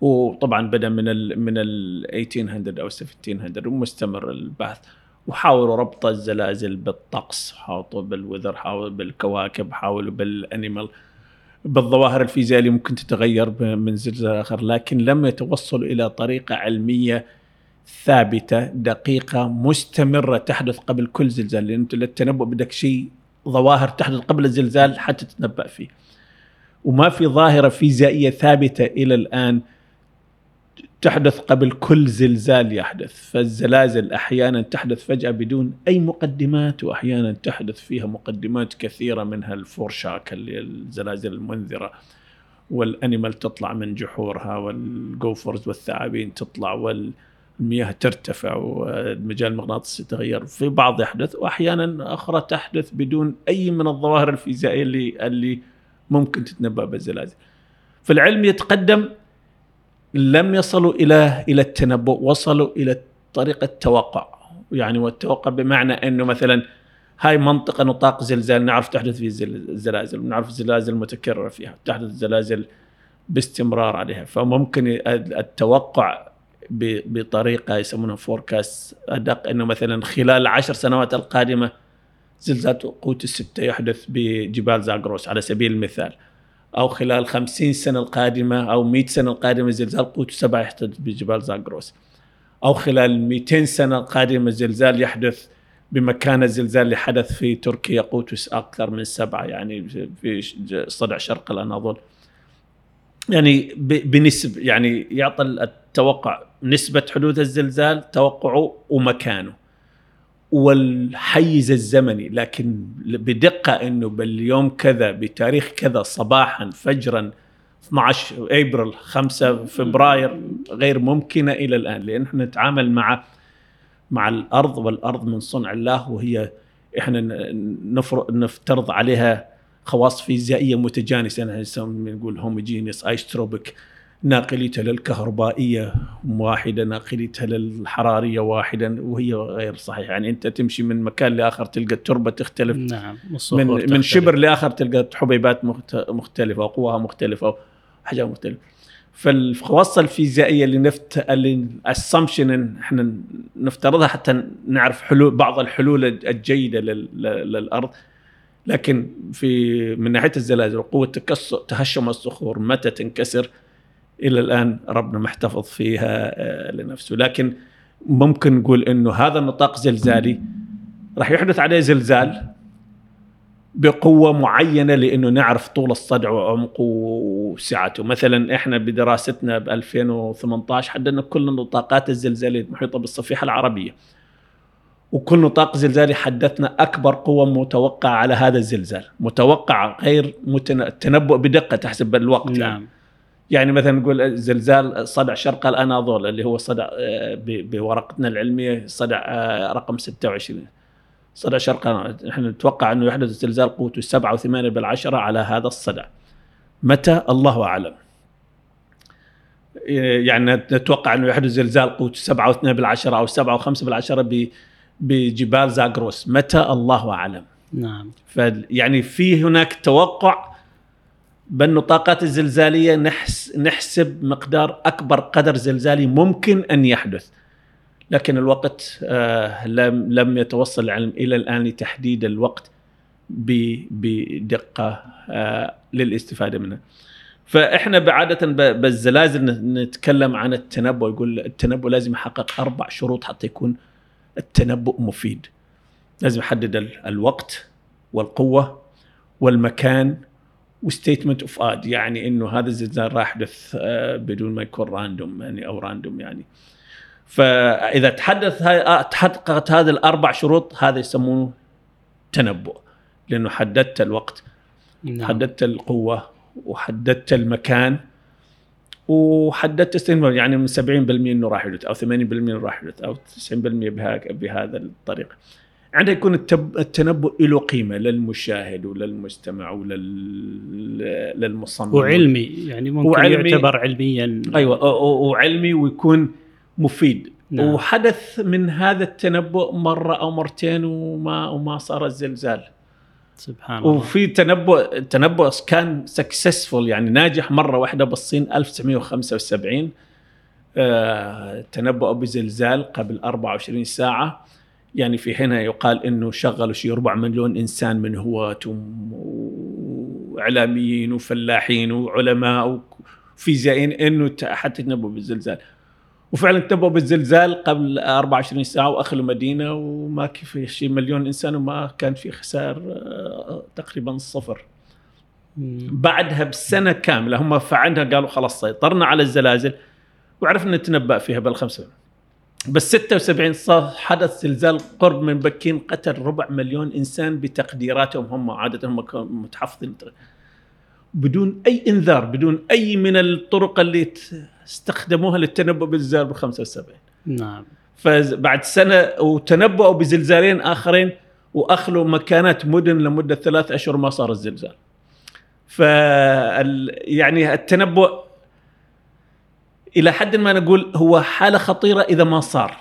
وطبعا بدأ من ال من ال 1800 أو 1700 ومستمر البحث. وحاولوا ربط الزلازل بالطقس حاولوا بالوذر حاولوا بالكواكب حاولوا بالانيمال بالظواهر الفيزيائية اللي ممكن تتغير من زلزال آخر لكن لم يتوصلوا إلى طريقة علمية ثابتة دقيقة مستمرة تحدث قبل كل زلزال. لأن انت للتنبؤ بدك شيء ظواهر تحدث قبل الزلزال حتى تتنبأ فيه. وما في ظاهرة فيزيائيه ثابتة إلى الآن تحدث قبل كل زلزال يحدث. فالزلازل أحيانا تحدث فجأة بدون أي مقدمات وأحيانا تحدث فيها مقدمات كثيرة منها الفورشاك اللي الزلازل المنذرة والأنيمال تطلع من جحورها والجوفرز والثعابين تطلع والمياه ترتفع والمجال المغناطيسي يتغير في بعض يحدث وأحيانا أخرى تحدث بدون أي من الظواهر الفيزيائية اللي اللي ممكن تتنبأ بالزلازل. فالعلم يتقدم لم يصلوا إلى إلى التنبؤ وصلوا إلى طريقة التوقع. يعني والتوقع بمعنى إنه مثلا هاي منطقة نطاق زلزال نعرف تحدث فيه زلازل ونعرف زلازل متكررة فيها تحدث زلازل باستمرار عليها. فممكن التوقع بطريقة يسمونها فوركاست أدق إنه مثلا خلال العشر سنوات القادمة زلزال قوه الستة يحدث بجبال زاغروس على سبيل المثال. أو خلال 50 سنة القادمة أو 100 سنة القادمة زلزال قوته سبعة يحدث بجبال زاغروس أو خلال 200 سنة القادمة زلزال يحدث بمكان الزلزال اللي حدث في تركيا قوته أكثر من سبعة يعني في صدع شرق الأناضول. يعني بنسب يعني يعطي التوقع نسبة حدوث الزلزال توقعه ومكانه. والحيز الزمني لكن بدقة إنه باليوم كذا بتاريخ كذا صباحا فجرا 12 أبريل 5 فبراير غير ممكنة إلى الآن. لأن إحنا نتعامل مع مع الأرض والأرض من صنع الله وهي إحنا نفترض عليها خواص فيزيائية متجانسة. نقول homogeneous isotropic ناقلتها للكهربائيه واحدة ناقلتها للحراريه واحدة وهي غير صحيح يعني أنت تمشي من مكان لآخر تلقى التربة تختلف. نعم من من شبر لآخر تلقى حبيبات مختلفة وقواها مختلفة وحاجات مختلفة. فالخواص الفيزيائية اللي نفت اللي ال assumption إحنا نفترضها حتى نعرف حلول بعض الحلول الجيدة للأرض. لكن في من ناحية الزلازل وقوه تكسر تهشم الصخور متى تنكسر؟ إلى الآن ربنا محتفظ فيها آه، لنفسه. لكن ممكن نقول إنه هذا النطاق زلزالي راح يحدث عليه زلزال بقوة معينة لأنه نعرف طول الصدع وعمقه وسعته. مثلا إحنا بدراستنا ب 2018 حددنا كل النطاقات الزلزالية المحيطة بالصفيحة العربية. وكل نطاق زلزالي حدثنا أكبر قوة متوقعة على هذا الزلزال. متوقع غير متن... تنبؤ بدقة تحسب الوقت. نعم. يعني. يعني مثلا نقول زلزال صدع شرق الاناضول اللي هو صدع آه، بورقتنا العلمية صدع آه، رقم 26 صدع شرق إحنا نتوقع أنه يحدث زلزال قوته 7 و8 بالعشرة على هذا الصدع. متى؟ الله أعلم. يعني نتوقع أنه يحدث زلزال قوته 7 و2 بالعشرة أو 7 و5 بالعشرة بجبال زاغروس. متى؟ الله أعلم. نعم. فيعني في هناك توقع بالنطاقات الزلزالية نحس نحسب مقدار أكبر قدر زلزالي ممكن أن يحدث. لكن الوقت آه لم لم يتوصل العلم إلى الآن لتحديد الوقت بدقة آه للاستفادة منه فإحنا بعادة بالزلازل نتكلم عن التنبؤ يقول التنبؤ لازم يحقق أربع شروط حتى يكون التنبؤ مفيد. لازم يحدد الوقت والقوة والمكان و statement of odds يعني إنه هذا الزلزال راح يحدث آه، بدون ما يكون random يعني أو random يعني فإذا تحدث هاي آه، تحققت هذه الأربع شروط هذا يسمونه تنبؤ لأنه حددت الوقت نعم. حددت القوة وحددت المكان وحددت استثمار يعني من 70% إنه راح يحدث أو 80% إنه راح يحدث أو 90% بها- بهذا الطريقة. عندها يكون التنبؤ له قيمة للمشاهد وللمستمع وللمصمم وعلمي يعني ممكن وعلمي. يعتبر علميا. أيوه وعلمي ويكون مفيد. نعم. وحدث من هذا التنبؤ مرة أو مرتين وما وما صار الزلزال. سبحان الله. وفي تنبؤ التنبؤ كان سكسسفول يعني ناجح مرة واحدة بالصين 1975 آه تنبؤوا بزلزال قبل 24 ساعة. يعني في حينها يقال إنه شغلوا شيء ربع مليون إنسان من هواة وإعلاميين وفلاحين وعلماء وفيزيائيين إنه حتى يتنبؤوا بالزلزال. وفعلا تنبؤوا بالزلزال قبل 24 ساعة وأخلوا مدينة وما كيف شيء مليون إنسان وما كان في خسائر آه، تقريبا صفر. بعدها بسنة كاملة هم فعندها قالوا خلاص سيطرنا على الزلازل وعرفنا نتنبأ فيها بالخمسة. بس 76 صار حدث زلزال قرب من بكين قتل ربع مليون إنسان بتقديراتهم هم عاده هم متحفظين. بدون أي إنذار بدون أي من الطرق اللي استخدموها للتنبؤ بالزلزال ب 75 نعم. فبعد سنة وتنبؤوا بزلزالين آخرين وأخلوا مكانات مدن لمدة ثلاث أشهر ما صار الزلزال. ف يعني التنبؤ إلى حد ما نقول هو حالة خطيرة إذا ما صار.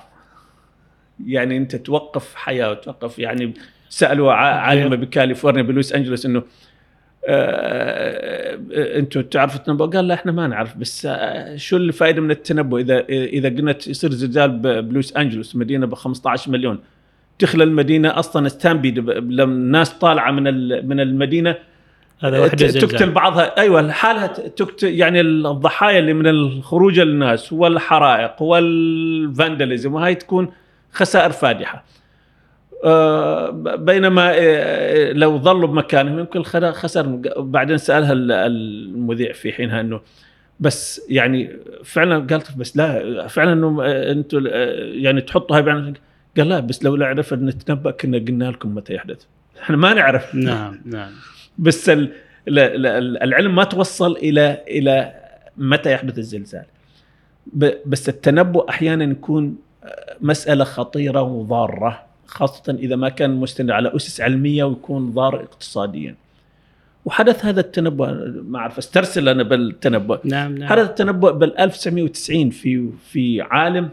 يعني أنت توقف حياة وتوقف يعني سألوا ع- عالمة بكاليفورنيا بلوس أنجلوس إنه آه، آه، أنتم تعرفوا التنبؤ؟ قال لا إحنا ما نعرف بس آه، شو الفائدة من التنبؤ إذا إذا قلنا يصير زلزال بلوس أنجلوس مدينة ب 15 مليون تخلى المدينة أصلا ستامبيد الناس طالعة من من المدينة هذا وحده ت- تقتل زلزال بعضها. أيوه حالها تقتل يعني الضحايا اللي من الخروج الناس والحرائق والفانداليزم وهاي تكون خسائر فادحة. ب- بينما آه، لو ظلوا بمكانهم يمكن خسر. بعدين سألها ال- المذيع في حينها إنه بس يعني فعلا قالت بس لا فعلا إنه آه، أنتم يعني تحطوا هاي بعين. قال لا بس لو لا عرف نتنبأ كنا قلنا لكم متى يحدث. إحنا ما نعرف. نعم نعم. بس ال- ال- ال- العلم ما توصل إلى إلى متى يحدث الزلزال. بس التنبؤ أحيانا يكون مسألة خطيرة وضارة خاصة إذا ما كان مستند على أسس علمية ويكون ضار اقتصاديا. وحدث هذا التنبؤ ما أعرف استرسل أنا بالتنبؤ. نعم نعم. حدث التنبؤ بال 1990 في في عالم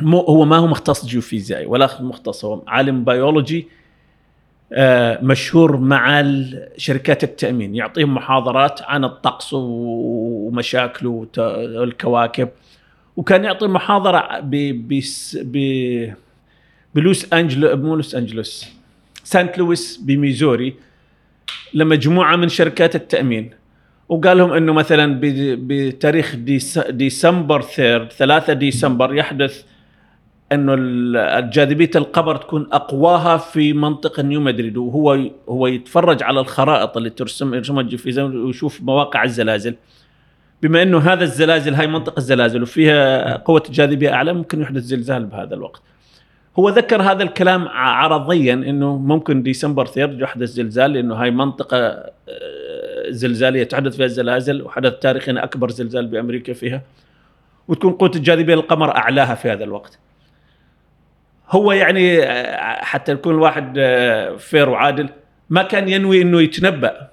مو هو ما هو مختص جيوفيزيائي ولا مختص هو عالم بيولوجي. آه، مشهور مع شركات التأمين يعطيهم محاضرات عن الطقس ومشاكله والكواكب وكان يعطي محاضرة ب ب ب Los Angelo مو لوس أنجلوس سانت لويس بميزوري لمجموعة من شركات التأمين وقال لهم إنه مثلا بتاريخ Dec December 3 3 ديسمبر يحدث إنه ال- جاذبيه القمر تكون أقواها في منطقه نيو مدريد وهو هو يتفرج على الخرائط اللي ترسم يرسمها الجيوفيزيائيين ويشوف مواقع الزلازل بما إنه هذا الزلازل هاي منطقة الزلازل وفيها قوة الجاذبيه أعلى ممكن يحدث زلزال بهذا الوقت. هو ذكر هذا الكلام عرضيا إنه ممكن ديسمبر 3 يحدث زلزال لأنه هاي منطقة آه، زلزالية تحدث فيها الزلازل وحدث تاريخي أكبر زلزال بأمريكا فيها وتكون قوة الجاذبية للقمر أعلاها في هذا الوقت. هو يعني آه، حتى يكون الواحد آه، فير وعادل ما كان ينوي إنه يتنبأ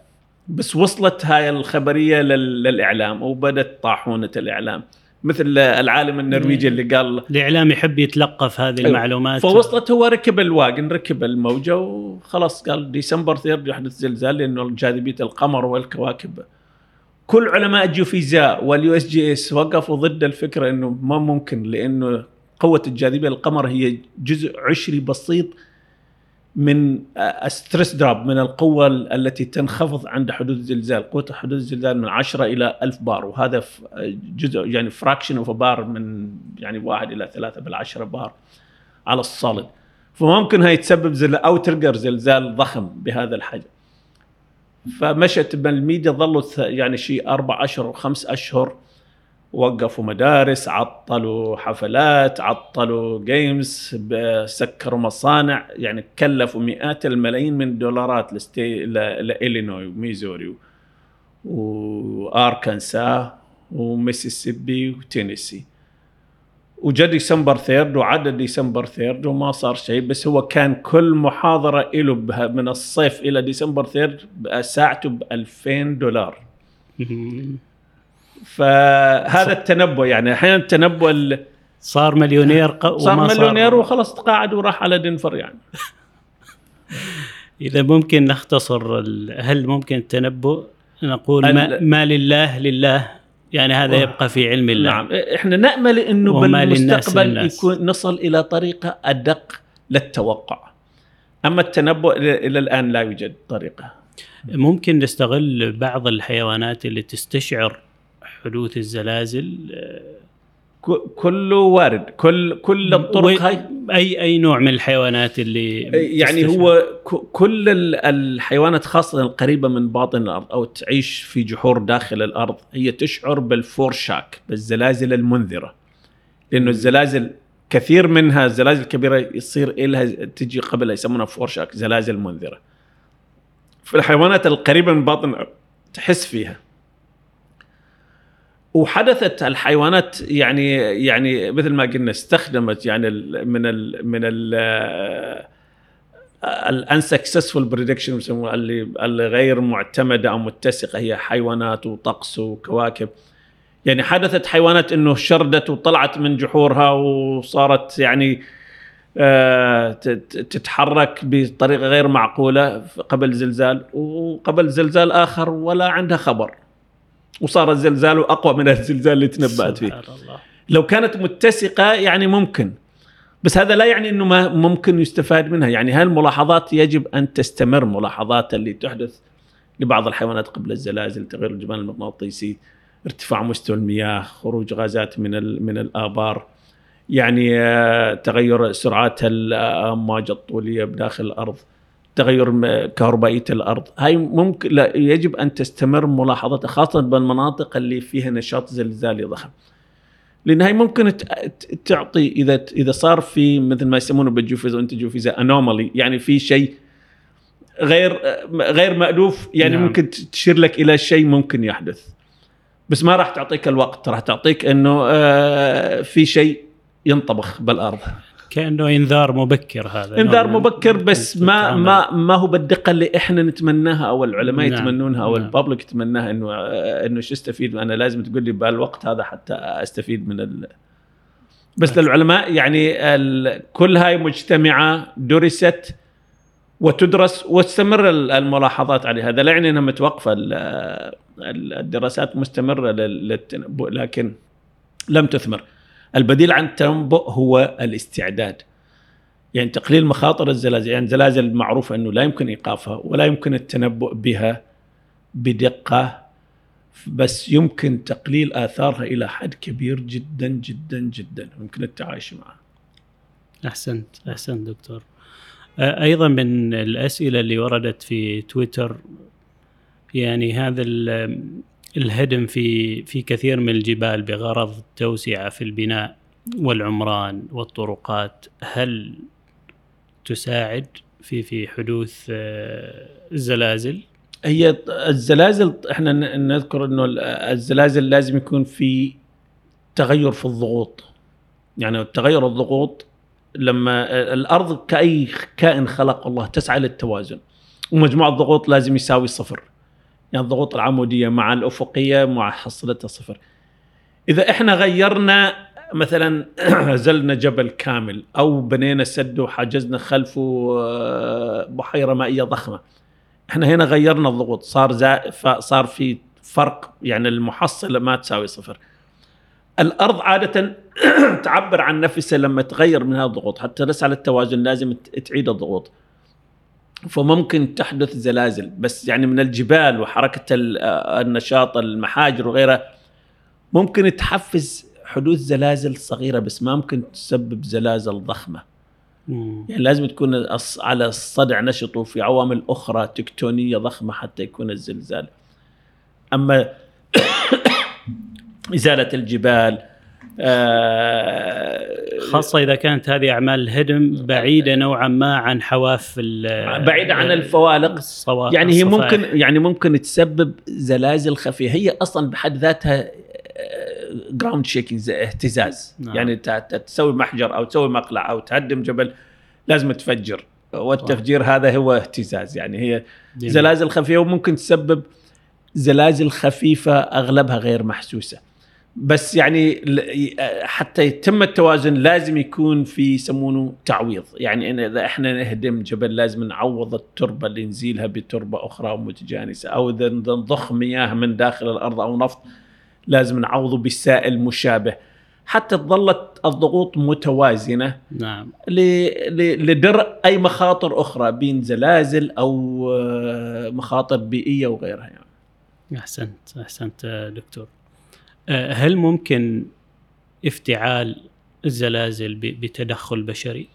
بس وصلت هاي الخبرية لل- للإعلام وبدت طاحونة الإعلام. مثل العالم النرويجي اللي قال الإعلام يحب يتلقف هذه أيوة. المعلومات. فوصلت هو ركب الواجن ركب الموجة وخلاص قال ديسمبر 3 يحدث زلزال لأنه جاذبيه القمر والكواكب. كل علماء الجيوفيزياء وال USGS وقفوا ضد الفكرة إنه ما ممكن لأنه قوة الجاذبية للقمر هي جزء عشري بسيط من stress drop من القوة التي تنخفض عند حدوث الزلزال. قوة حدوث الزلزال من 10 إلى 1000 بار وهذا ف- جزء يعني fraction of bar من يعني واحد إلى ثلاثة بالعشرة بار على ال solid فممكن هاي تسبب زل أو trigger زلزال ضخم بهذا الحجم. فمشت بالميديا ث- يعني شيء أربع أشهر وخمس أشهر وقفوا مدارس عطلوا حفلات عطلوا games سكروا مصانع يعني كلفوا مئات الملايين من الدولارات ل state لإلينوي وميزوري واركنساس وميسيسيبي وتينيسي وجا December third وعدى December third وما صار شيء بس هو كان كل محاضرة له من الصيف إلى December third ساعته ب 2000 دولار. فهذا التنبؤ يعني أحيانا التنبؤ ال- صار مليونير ق... صار وما مليونير وخلص تقاعد وراح على دنفر يعني. إذا ممكن نختصر ال... هل ممكن التنبؤ؟ نقول ما, ال- ما لله لله. يعني هذا يبقى في علم الله. نعم. إحنا نأمل إنه بالمستقبل للناس. يكون نصل إلى طريقة أدق للتوقع. أما التنبؤ إلى الآن لا يوجد طريقة. ممكن نستغل بعض الحيوانات اللي تستشعر حدوث الزلازل كله وارد. كل كل الطرق هاي اي أي نوع من الحيوانات اللي يعني. هو كل ال- الحيوانات خاصة القريبة من باطن الأرض أو تعيش في جحور داخل الأرض هي تشعر بال foreshock بالزلازل المنذرة. لأنه الزلازل كثير منها الزلازل الكبيرة يصير إلها تجي قبلها يسمونها foreshock زلازل منذرة. في الحيوانات القريبة من باطن الأرض تحس فيها. وحدثت الحيوانات يعني يعني مثل ما قلنا استخدمت يعني من ال من ال ال unsuccessful prediction يسموها اللي اللي غير معتمدة أو متسقة. هي حيوانات وطقس وكواكب. يعني حدثت حيوانات إنه شردت وطلعت من جحورها وصارت يعني آه، تتحرك بطريقة غير معقولة قبل زلزال. وقبل زلزال آخر ولا عندها خبر. وصار الزلزال أقوى من الزلزال اللي تنبأت فيه. الله. لو كانت متسقة يعني ممكن. بس هذا لا يعني إنه ما ممكن يستفاد منها. يعني هالملاحظات يجب أن تستمر ملاحظات اللي تحدث لبعض الحيوانات قبل الزلازل تغير الجبال المغناطيسي ارتفاع مستوى المياه خروج غازات من من الآبار؟ يعني آه، تغير سرعات الامواج الطولية بداخل الأرض. تغير كهربائية الأرض. هاي ممكن لا يجب أن تستمر ملاحظتها خاصة بالمناطق اللي فيها نشاط زلزالي ضخم. لأن هاي ممكن تعطي إذا إذا صار في مثل ما يسمونه بالجيوفيزا وأنت جيوفيزا انومالي يعني في شيء غير غير مألوف يعني نعم. ممكن تشير لك إلى شيء ممكن يحدث. بس ما راح تعطيك الوقت راح تعطيك إنه آه، في شيء ينطبخ بالأرض. كأنه إنذار مبكر هذا إنذار مبكر بس ما. ما ما هو بالدقة اللي إحنا نتمناها أو العلماء نعم، يتمنونها أو نعم. الببليك يتمناها إنه إنه شو استفيد أنا لازم تقول لي بالوقت هذا حتى أستفيد من ال... بس للعلماء يعني ال... كل هاي مجتمعة درست وتدرس وتستمر ال- الملاحظات عليها هذا لا يعني إنها متوقفة ال- ال- الدراسات مستمرة لل- للتنبؤ لكن لم تثمر البديل عن التنبؤ هو الاستعداد. يعني تقليل مخاطر الزلازل يعني الزلازل معروفة أنه لا يمكن إيقافها ولا يمكن التنبؤ بها بدقة بس يمكن تقليل آثارها إلى حد كبير جدا جدا جدا. يمكن التعايش معها أحسنت أحسنت دكتور. أيضا من الأسئلة اللي وردت في تويتر يعني هذا الهدم في في كثير من الجبال بغرض التوسعة في البناء والعمران والطرقات. هل تساعد في في حدوث آه، الزلازل؟ هي الزلازل إحنا نذكر إنه ال- الزلازل لازم يكون في تغير في الضغوط. يعني تغير الضغوط لما الأرض كأي كائن خلق الله تسعى للتوازن. ومجموع الضغوط لازم يساوي صفر. يعني الضغوط العمودية مع الأفقية مع حصلتها صفر إذا إحنا غيرنا مثلا زلنا جبل كامل أو بنينا سد وحجزنا خلفه آه، بحيرة مائية ضخمة. إحنا هنا غيرنا الضغوط. صار زا صار في فرق يعني المحصلة ما تساوي صفر. الأرض عادة تعبر عن نفسها لما تغير من هذه الضغوط. حتى تسعى للتوازن لازم ت- تعيد الضغوط. فممكن تحدث زلازل بس يعني من الجبال وحركة آه، النشاط المحاجر وغيرها ممكن تحفز حدوث زلازل صغيرة بس ما ممكن تسبب زلازل ضخمة مم. يعني لازم تكون على الصدع نشط وفي عوامل أخرى تكتونية ضخمة حتى يكون الزلزال. أما إزالة الجبال آه، خاصة إذا كانت هذه أعمال الهدم بعيدة نوعا ما عن حواف ال- بعيدة عن الفوالق. يعني هي. ممكن يعني ممكن تسبب زلازل خفية. هي أصلا بحد ذاتها ground shaking اهتزاز. نعم. يعني تسوي محجر أو تسوي مقلع أو تهدم جبل لازم تفجر. والتفجير هذا هو اهتزاز. يعني هي جميل. زلازل خفيفه وممكن تسبب زلازل خفيفة أغلبها غير محسوسة. بس يعني حتى يتم التوازن لازم يكون في يسمونه تعويض. يعني إن إذا إحنا نهدم جبل لازم نعوض التربة اللي نزيلها بتربة أخرى متجانسة أو إذا نضخ مياه من داخل الأرض أو نفط لازم نعوضه بسائل مشابه. حتى تظلت الضغوط متوازنة نعم. لدرء أي مخاطر أخرى بين زلازل أو آه، مخاطر بيئية وغيرها يعني. أحسنت أحسنت آه، دكتور. هل ممكن افتعال الزلازل بتدخل بشري؟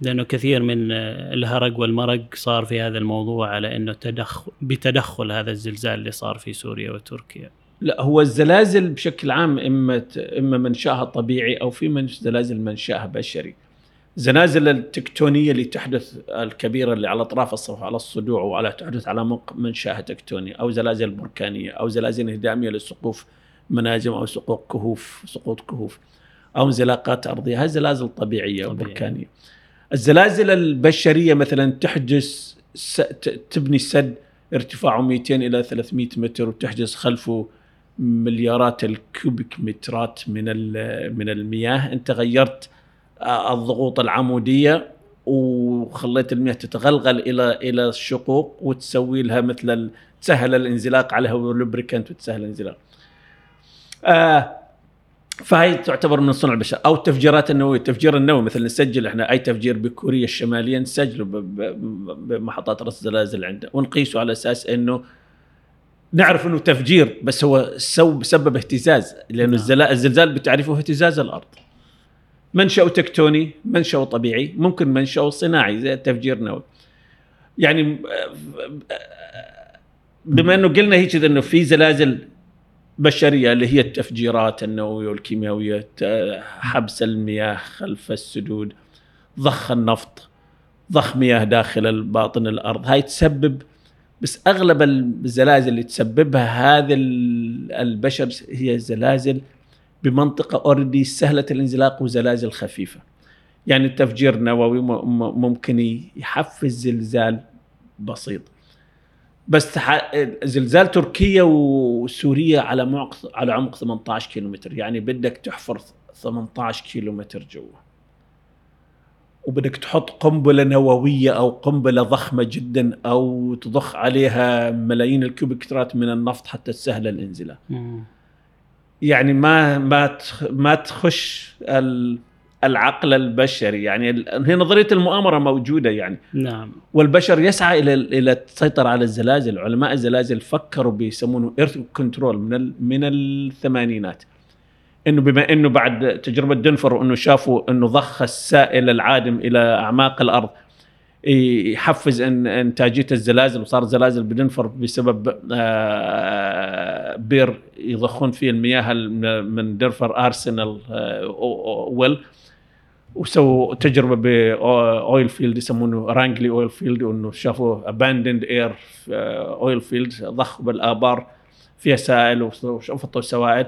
لأنه كثير من آه، الهرج والمرق صار في هذا الموضوع على إنه تدخل بتدخل هذا الزلزال اللي صار في سوريا وتركيا. لا هو الزلازل بشكل عام إما إما منشأها طبيعي أو في من زلازل منشأها بشري. الزلازل التكتونية اللي تحدث الكبيرة اللي على أطراف الصف على الصدوع وعلى تحدث على منشأها تكتوني أو زلازل بركانية أو زلازل انهداميه لسقوف مناجم أو سقوط كهوف سقوط كهوف أو انزلاقات أرضية هذه زلازل طبيعية طبيعي. بركانيه. الزلازل البشرية مثلا تحدث س... ت- تبني سد ارتفاعه 200 إلى 300 متر وتحجز خلفه مليارات الكوبيك مترات من ال- من المياه أنت غيرت الضغوط العمودية وخليت المياه تتغلغل إلى إلى الشقوق وتسوي لها مثل تسهل الانزلاق عليها واللوبريكانت وتسهل الانزلاق. آه فهي تعتبر من صنع البشر أو التفجيرات النووية، التفجير النووي مثلا نسجل إحنا أي تفجير بكوريا الشمالية نسجله بمحطات رصد زلازل عنده ونقيسه على أساس إنه نعرف إنه تفجير بس هو سو سبب اهتزاز لأنه. الزلا- الزلزال بتعرفه اهتزاز الأرض. منشأه تكتوني، منشأه طبيعي، ممكن منشأه صناعي زي التفجير النووي. يعني بما إنه قلنا هيك إنه في زلازل بشرية اللي هي التفجيرات النووية والكيميائيه ت- حبس المياه خلف السدود ضخ النفط ضخ مياه داخل باطن الأرض. هاي تسبب بس أغلب الزلازل اللي تسببها هذا ال- البشر هي زلازل بمنطقة اوريدي سهلة الانزلاق وزلازل خفيفة. يعني التفجير النووي ممكن يحفز زلزال بسيط. بس تح... زلزال تركيا وسوريا على عمق على عمق 18 كيلومتر. يعني بدك تحفر 18 كيلومتر جوا. وبدك تحط قنبلة نووية أو قنبلة ضخمة جدا أو تضخ عليها ملايين الكوبيكترات من النفط حتى تسهل الإنزلاق. يعني ما ما تخ- ما تخش ال- العقل البشري يعني هي نظرية المؤامرة موجودة يعني. نعم. والبشر يسعى إلى إلى السيطرة على الزلازل، علماء الزلازل فكروا بيسمونه ايرث كنترول من ال- من الثمانينات. إنه بما إنه بعد تجربة دنفر وانه شافوا إنه ضخ السائل العادم إلى أعماق الأرض يحفز إن إنتاجية الزلازل وصارت زلازل بدنفر بسبب آه، بير يضخون فيه المياه ال- من Denver Arsenal آه، well وسووا تجربة ب oil field يسمونه Rangely oil field وإنه شافوا abandoned اير oil field ضخوا بالآبار فيها سائل وشفطوا سوائل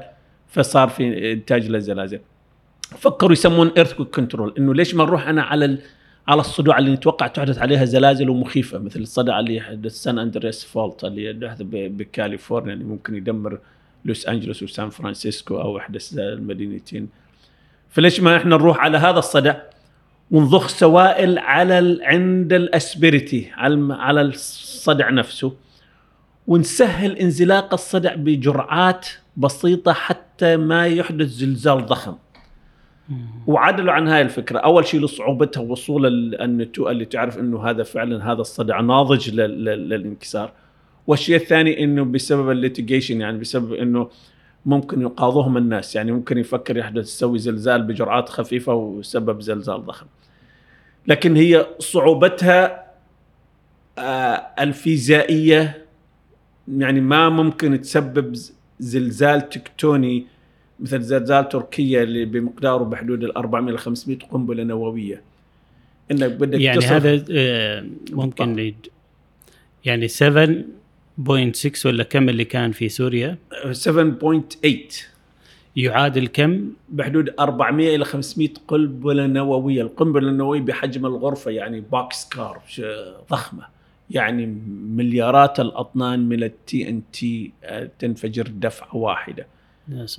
فصار في إنتاج للزلازل. فكروا يسمون earth control إنه ليش ما نروح أنا على على الصدوع اللي نتوقع تحدث عليها زلازل ومخيفة مثل الصدع اللي يحدث San Andreas fault اللي يحدث ب- بكاليفورنيا اللي ممكن يدمر لوس أنجلوس وسان فرانسيسكو أو إحدى المدينتين فليش ما إحنا نروح على هذا الصدع ونضخ سوائل على ال... عند ال asperity على. على الصدع نفسه ونسهل انزلاق الصدع بجرعات بسيطة حتى ما يحدث زلزال ضخم. وعدلوا عن هاي الفكرة أول شيء لصعوبتها وصول ال- النتوء اللي تعرف إنه هذا فعلا هذا الصدع ناضج لل- لل- للانكسار والشيء الثاني إنه بسبب الليتيجيشن يعني بسبب إنه ممكن يقاضهم الناس يعني ممكن يفكر يحدث يسوي زلزال بجرعات خفيفة وسبب زلزال ضخم. لكن هي صعوبتها آه، الفيزيائية يعني ما ممكن تسبب زلزال تكتوني مثل زلزال تركيا اللي بمقداره بحدود ال 400 ل 500 قنبلة نووية. إنك بدك يعني هذا آه، ممكن يعني 7 6 ولا كم اللي كان في سوريا؟ 7.8 يعادل كم؟ بحدود 400 إلى 500 قنبله نووية، القنبلة النووية بحجم الغرفة يعني boxcar ضخمة. يعني مليارات الأطنان من ال TN آه، T تنفجر دفعة واحدة.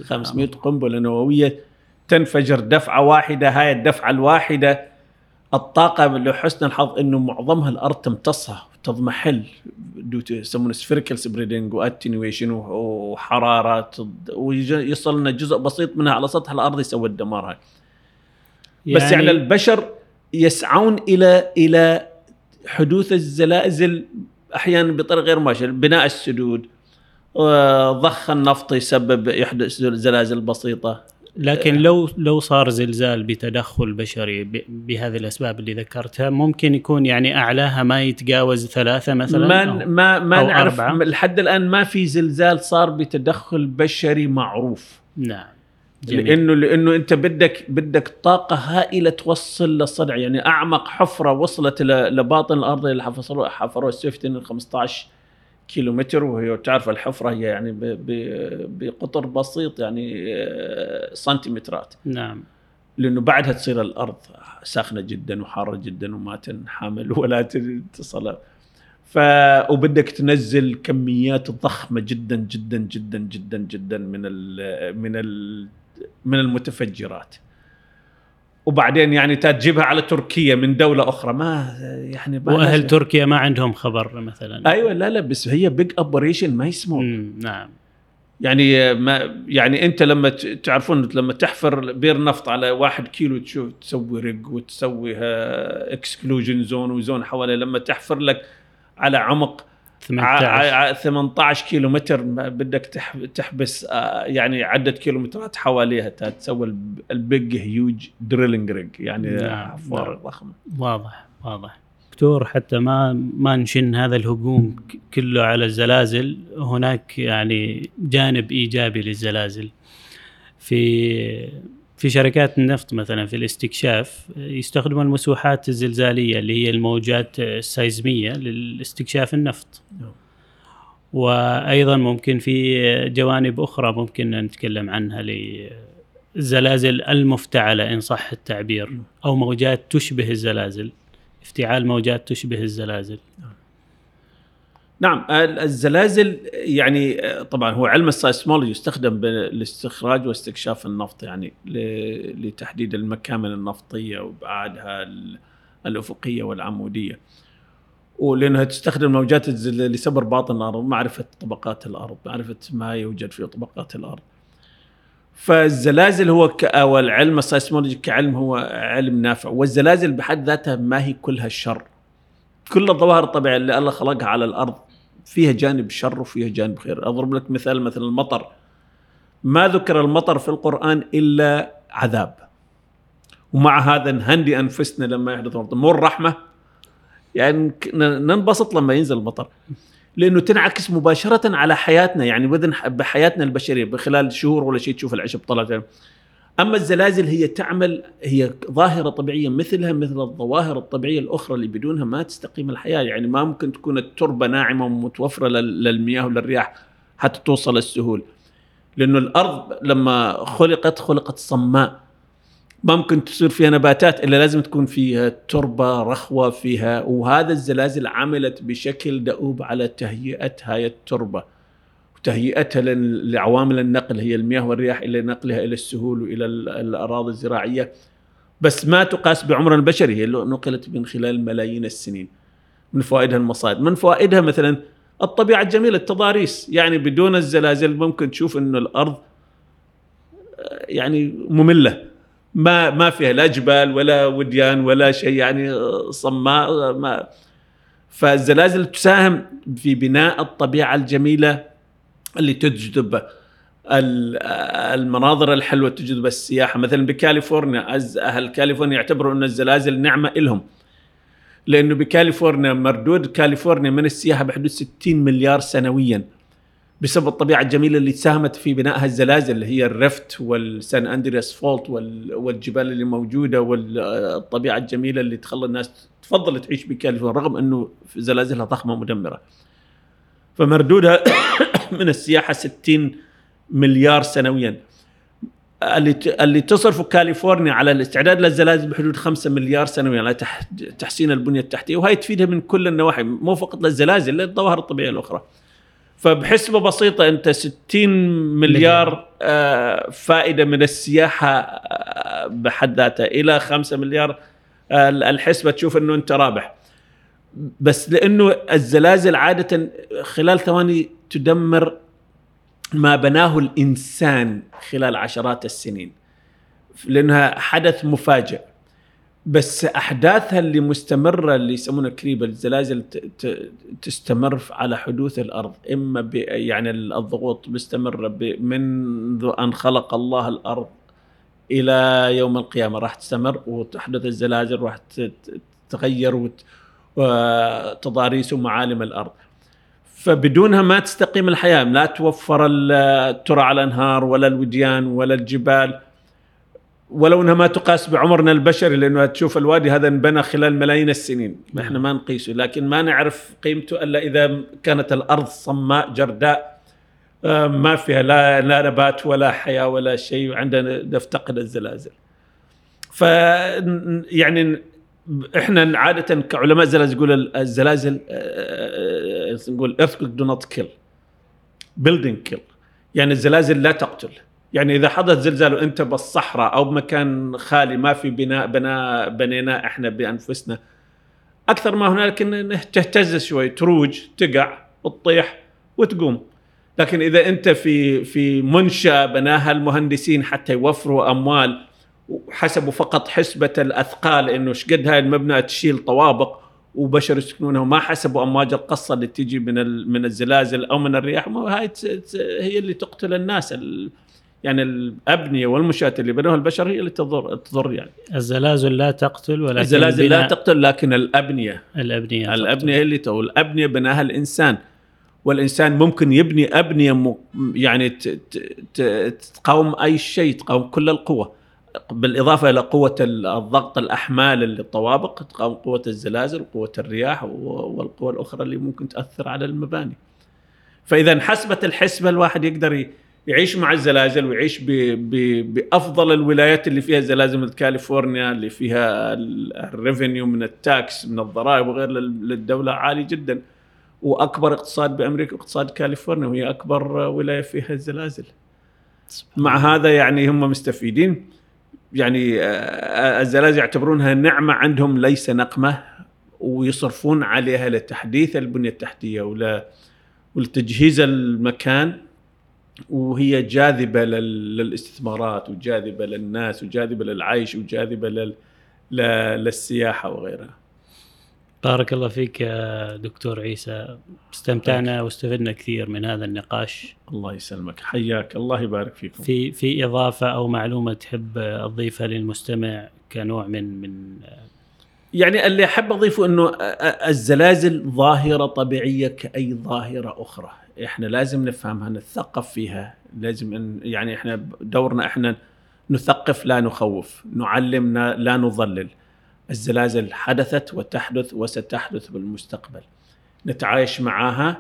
500 قنبلة نووية تنفجر دفعة واحدة، هاي الدفعة الواحدة الطاقة لحسن الحظ إنه معظمها الأرض تمتصها. تضمحل يسمونه spherical spreading و attenuation وحرارات ويصل لنا جزء بسيط منها على سطح الأرض يسوي الدمار هاي. بس يعني البشر يسعون إلى إلى حدوث الزلازل أحيانا بطريقة غير مباشرة بناء السدود آه، ضخ النفط يسبب يحدث زلازل بسيطة. لكن لو لو صار زلزال بتدخل بشري بهذه الأسباب اللي ذكرتها ممكن يكون يعني أعلاها ما يتجاوز ثلاثة مثلا ما أو- ما ما أو نعرف أربعة. لحد الآن ما في زلزال صار بتدخل بشري معروف. نعم. جميل. لأنه لأنه أنت بدك بدك طاقة هائلة توصل للصدع. يعني أعمق حفرة وصلت لباطن الأرض اللي حفروها حفروها السيفتين 15 كيلو متر وهي تعرف الحفرة هي يعني بقطر بسيط يعني آه، سنتيمترات. نعم. لأنه بعدها تصير الأرض ساخنة جدا وحارة جدا وما تنحمل ولا تصل. ف وبدك تنزل كميات ضخمة جدا جدا جدا جدا جدا من ال من ال من المتفجرات. وبعدين يعني تجيبها على تركيا من دولة أخرى ما يعني ما وأهل لازم. تركيا ما عندهم خبر مثلا. أيوه لا لا بس هي big operation ما يسمون مم، نعم. يعني ما يعني أنت لما تعرفون لما تحفر بير نفط على واحد كيلو تشوف تسوي rig وتسوي exclusion zone و zone حواليه لما تحفر لك على عمق 18 ع- 18 كيلو متر بدك تح- تحبس آه، يعني عدد كيلومترات حواليها تسوي الب- ال big huge drilling rig يعني نعم، حفار نعم. ضخمه واضح واضح. دكتور حتى ما ما نشن هذا الهجوم كله على الزلازل هناك يعني جانب إيجابي للزلازل. في في شركات النفط مثلا في الاستكشاف يستخدموا المسوحات الزلزالية اللي هي الموجات السيزمية لاستكشاف النفط. وأيضا ممكن في جوانب أخرى ممكن نتكلم عنها للزلازل المفتعلة إن صح التعبير أو موجات تشبه الزلازل افتعال موجات تشبه الزلازل نعم ال- الزلازل يعني طبعا هو علم السايسمولوجي يستخدم بالاستخراج واستكشاف النفط يعني لتحديد المكامن النفطية وابعادها ال- الأفقية والعمودية. ولأنها تستخدم موجات لسبر باطن الأرض معرفة طبقات الأرض، معرفة ما يوجد في طبقات الأرض. فالزلازل هو. أو العلم السايسمولوجي كعلم هو علم نافع والزلازل بحد ذاتها ما هي كلها شر. كل الظواهر الطبيعيه اللي الله خلقها على الأرض فيها جانب شر وفيها جانب خير. أضرب لك مثال مثلا المطر. ما ذكر المطر في القرآن إلا عذاب. ومع هذا نهندي أنفسنا لما يحدث مطر مو الرحمة؟ يعني ننبسط لما ينزل المطر. لأنه تنعكس مباشرة على حياتنا يعني بحياتنا البشرية بخلال شهور ولا شيء تشوف العشب طلعت. أما الزلازل هي تعمل هي ظاهرة طبيعية مثلها مثل الظواهر الطبيعية الأخرى اللي بدونها ما تستقيم الحياة. يعني ما ممكن تكون التربة ناعمة ومتوفرة لل- للمياه وللرياح حتى توصل السهول. لأنه الأرض لما خلقت خلقت صماء. ما ممكن تصير فيها نباتات إلا لازم تكون فيها تربة رخوة فيها. وهذا الزلازل عملت بشكل دؤوب على تهيئة هاي التربة. وتهيئتها لل- لعوامل النقل هي المياه والرياح إلى نقلها إلى السهول وإلى ال- الأراضي الزراعية. بس ما تقاس بعمر البشري هي نقلت من خلال ملايين السنين. من فوائدها المصائد. من فوائدها مثلا الطبيعة الجميلة التضاريس. يعني بدون الزلازل ممكن تشوف إنه الأرض آه، يعني مملة. ما ما فيها لا جبال ولا وديان ولا شيء يعني صماء آه، ما. فالزلازل تساهم في بناء الطبيعة الجميلة اللي تجذب ال- المناظر الحلوة تجذب السياحة. مثلا بكاليفورنيا أهل كاليفورنيا يعتبروا أن الزلازل نعمة لهم لأنه بكاليفورنيا مردود كاليفورنيا من السياحة بحدود 60 مليار سنويا. بسبب الطبيعة الجميلة اللي ساهمت في بنائها الزلازل اللي هي الرفت والسان أندرياس فولت وال- والجبال اللي موجودة والطبيعة الجميلة اللي تخلي الناس تفضل تعيش بكاليفورنيا رغم أنه زلازلها ضخمة مدمره. فمردودها من السياحة 60 مليار سنويا. اللي اللي تصرفه كاليفورنيا على الاستعداد للزلازل بحدود 5 مليار سنويا على تح- تحسين البنية التحتية وهي تفيدها من كل النواحي مو فقط للزلازل للظواهر الطبيعية الأخرى. فبحسبة بسيطة أنت 60 مليار آه، فائدة من السياحة آه، بحد ذاتها إلى 5 مليار آه، الحسبة تشوف إنه أنت رابح. بس لأنه الزلازل عادة خلال ثواني تدمر ما بناه الإنسان خلال عشرات السنين لأنها حدث مفاجئ. بس أحداثها اللي مستمرة اللي يسمونها كريبة الزلازل تستمر على حدوث الأرض. إما يعني الضغوط مستمرة منذ أن خلق الله الأرض إلى يوم القيامة راح تستمر وتحدث الزلازل راح ت- ت- تغير وت- وتضاريس ومعالم الأرض. فبدونها ما تستقيم الحياة لا توفر ال- ترع الأنهار ولا الوديان ولا الجبال. ولو إنها ما تقاس بعمرنا البشري لأنه تشوف الوادي هذا انبنى خلال ملايين السنين. إحنا ما نقيسه. لكن ما نعرف قيمته إلا إذا كانت الأرض صماء جرداء ما فيها لا لا نبات ولا حياة ولا شيء عندنا نفتقد الزلازل. ف يعني إحنا عادة كعلماء زلازل نقول الزلازل آه، آه، نقول earthquake do not kill building kill. يعني الزلازل لا تقتل. يعني إذا حدث زلزال وأنت بالصحراء أو بمكان خالي ما في بناء بناء بنيناه إحنا بأنفسنا أكثر ما هنالك إنه تهتز شوي تروج تقع وتطيح وتقوم. لكن إذا أنت في في منشاه بناها المهندسين حتى يوفروا أموال وحسبوا فقط حسبة الأثقال إنه إيش قد هاي المبنى تشيل طوابق وبشر يسكنونها وما حسبوا أمواج القصة اللي تجي من من الزلازل أو من الرياح ما هاي هي اللي تقتل الناس ال- يعني الأبنية والمنشات اللي بنوها البشر هي اللي تضر تضر يعني الزلازل لا تقتل ولكن الزلازل لا تقتل لكن الأبنية الأبنية تقتل. الأبنية اللي تو الأبنية بناها الإنسان والإنسان ممكن يبني أبنية. يعني. تقاوم أي شيء تقاوم كل القوة بالإضافة إلى قوة ال- الضغط الأحمال اللي الطوابق تقاوم قوة الزلازل وقوه الرياح. والقوى الأخرى اللي ممكن تأثر على المباني فإذا انحسبت الحسبة الواحد يقدر يعيش مع الزلازل ويعيش ب... ب... بأفضل الولايات اللي فيها زلازل مثل كاليفورنيا اللي فيها ال- ال revenue من ال tax من الضرائب وغير لل- للدولة عالي جدا وأكبر اقتصاد بأمريكا اقتصاد كاليفورنيا وهي أكبر ولاية فيها الزلازل مع. هذا يعني هم مستفيدين يعني آه، الزلازل يعتبرونها نعمة عندهم ليس نقمة ويصرفون عليها لتحديث البنية التحتية ولا ولتجهيز المكان وهي جاذبة لل- للاستثمارات وجاذبة للناس وجاذبة للعيش وجاذبة للسياحة وغيرها. بارك الله فيك يا دكتور عيسى. استمتعنا واستفدنا كثير من هذا النقاش. الله يسلمك. حياك. الله يبارك فيكم. في في إضافة أو معلومة تحب تضيفها للمستمع كنوع من من يعني اللي أحب أضيفه إنه الزلازل ظاهرة طبيعية كأي ظاهرة أخرى، إحنا لازم نفهمها نتثقف فيها، لازم إن يعني إحنا دورنا إحنا نثقف لا نخوف، نعلم لا- لا نضلل. الزلازل حدثت وتحدث وستحدث بالمستقبل. نتعايش معها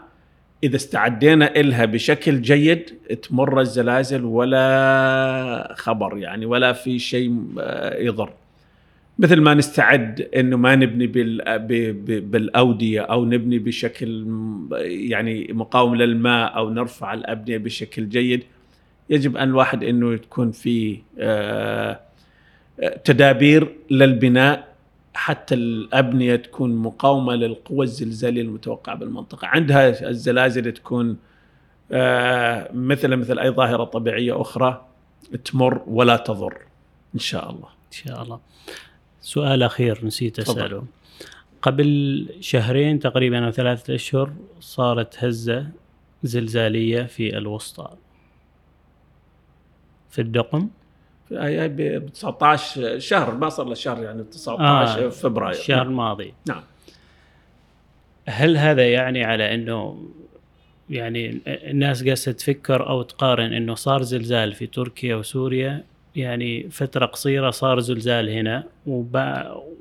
إذا استعدينا إلها بشكل جيد تمر الزلازل ولا خبر يعني ولا في شيء آه، يضر. مثل ما نستعد إنه ما نبني بالأودية أو نبني بشكل يعني مقاوم للماء أو نرفع الأبنية بشكل جيد يجب أن الواحد إنه تكون في آه، آه، تدابير للبناء حتى الأبنية تكون مقاومة للقوى الزلزالية المتوقعة بالمنطقة. عندها الزلازل تكون آه، مثل مثل أي ظاهرة طبيعية أخرى تمر ولا تضر إن شاء الله. إن شاء الله. سؤال أخير نسيت. أسأله. قبل شهرين تقريبا أو ثلاثة أشهر صارت هزة زلزالية في الوسطى. في الدقم؟ ب 19 شهر ما صار له شهر يعني 19 آه، فبراير. الشهر نعم. الماضي نعم. هل هذا يعني على إنه يعني الناس قاعدة تفكر أو تقارن إنه صار زلزال في تركيا وسوريا؟ يعني فترة قصيرة صار زلزال هنا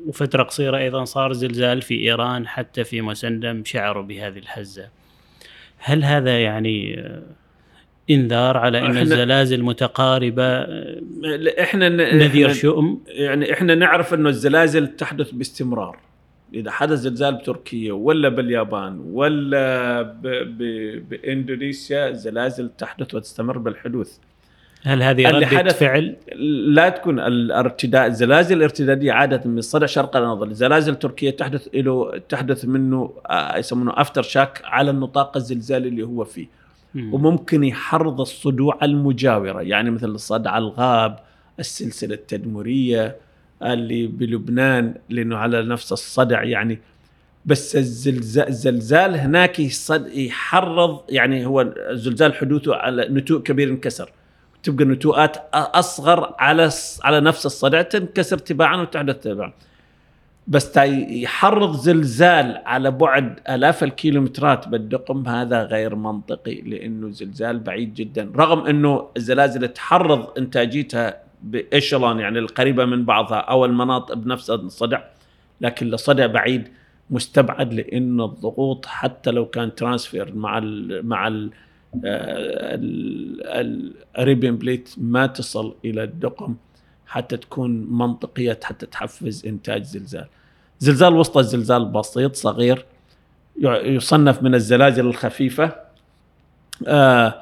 وفترة قصيرة أيضا صار زلزال في إيران حتى في مسندم شعروا بهذه الهزة هل هذا يعني إنذار على إن الزلازل متقاربة إحنا نذير شؤم. يعني إحنا نعرف إنه الزلازل تحدث باستمرار. إذا حدث زلزال بتركيا ولا باليابان ولا ب... ب... بإندونيسيا زلازل تحدث وتستمر بالحدوث. هل هذه حدث- فعل؟ لا تكون الارتداء. الزلازل الارتدادية عادة من صدع شرق الاناضول زلازل تركيا تحدث له تحدث منه آه، يسمونه افتر شاك على النطاق الزلزالي اللي هو فيه. وممكن يحرض الصدوع المجاورة يعني مثل صدع الغاب السلسلة التدمرية اللي بلبنان لأنه على نفس الصدع يعني. بس الزلزال الزلزال هناك يحرض يعني هو الزلزال حدوثه على نتوء كبير انكسر. تبقى نتوءات أصغر على على نفس الصدع تنكسر تباعا وتحدث تباعا. بس يحرض زلزال على بعد آلاف الكيلومترات بالدقم هذا غير منطقي لأنه زلزال بعيد جدا. رغم أنه الزلازل تحرض إنتاجيتها بإيشلون يعني القريبة من بعضها أو المناطق بنفس الصدع لكن الصدع بعيد مستبعد لأن الضغوط حتى لو كان transfer مع ال مع ال ال Arabian plate ما تصل إلى الدقم. حتى تكون منطقية حتى تحفز إنتاج زلزال. زلزال وسط الزلزال بسيط صغير يصنف من الزلازل الخفيفة آه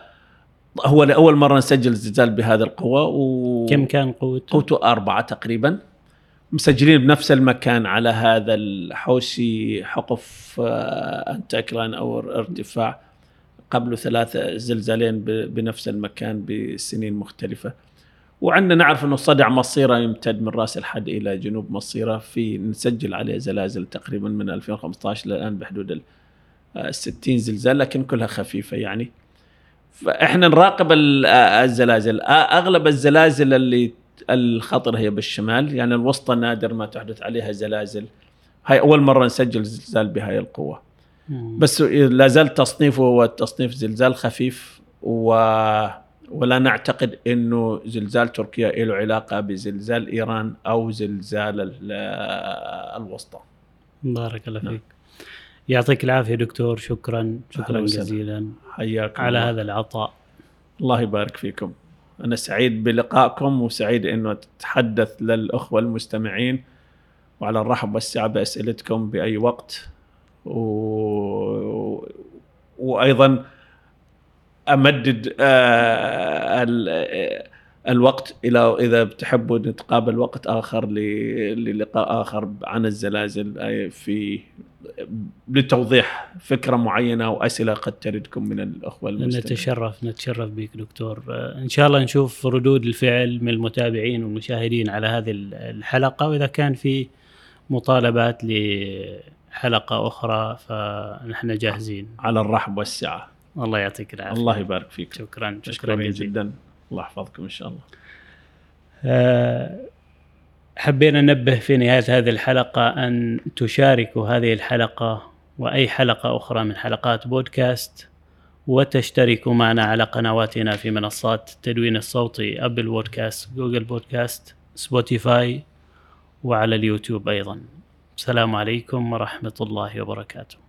هو لأول مرة نسجل زلزال بهذه القوة و كم كان قوته؟ قوته أربعة تقريبا مسجلين بنفس المكان على هذا الحوشي حقف آه، انتاكلاين أو ارتفاع قبل ثلاثة زلزالين بنفس المكان بسنين مختلفة وعندنا نعرف إنه صدع مصيرة يمتد من رأس الحد إلى جنوب مصيرة في نسجل عليه زلازل تقريبا من 2015 للآن بحدود ال آه، 60 زلزال لكن كلها خفيفة يعني. فإحنا نراقب آه، الزلازل. آه، أغلب الزلازل اللي الخطر هي بالشمال يعني الوسطى نادر ما تحدث عليها زلازل. هاي أول مرة نسجل زلزال بهاي القوة. مم. بس لا زال تصنيفه هو تصنيف زلزال خفيف و ولا نعتقد إنه زلزال تركيا له علاقة بزلزال إيران أو زلزال ال- الوسطى. بارك الله نعم. فيك. يعطيك العافية دكتور. شكرا. شكرا. جزيلا. حياكم على الله. هذا العطاء. الله يبارك فيكم. أنا سعيد بلقائكم وسعيد أنه أتحدث للأخوة المستمعين. وعلى الرحب والسعة بأسئلتكم بأي وقت. و... وأيضا أمدد آه،. آه، الوقت إلى إذا بتحبوا نتقابل وقت آخر ل... للقاء آخر عن الزلازل آه، في لتوضيح فكرة معينة وأسئلة قد تردكم من الأخوة المستمعين. نتشرف نتشرف بك دكتور إن شاء الله نشوف ردود الفعل من المتابعين والمشاهدين على هذه ال- الحلقة وإذا كان في مطالبات لحلقة أخرى فنحن جاهزين. على الرحب والسعة. الله يعطيك العافية. الله يبارك فيك. شكرا شكرا جدا. الله يحفظكم إن شاء الله. آه، حبينا ننبه في نهاية هذه الحلقة أن تشاركوا هذه الحلقة وأي حلقة أخرى من حلقات بودكاست وتشتركوا معنا على قنواتنا في منصات التدوين الصوتي أبل بودكاست جوجل بودكاست سبوتيفاي وعلى اليوتيوب أيضا. السلام عليكم ورحمة الله وبركاته.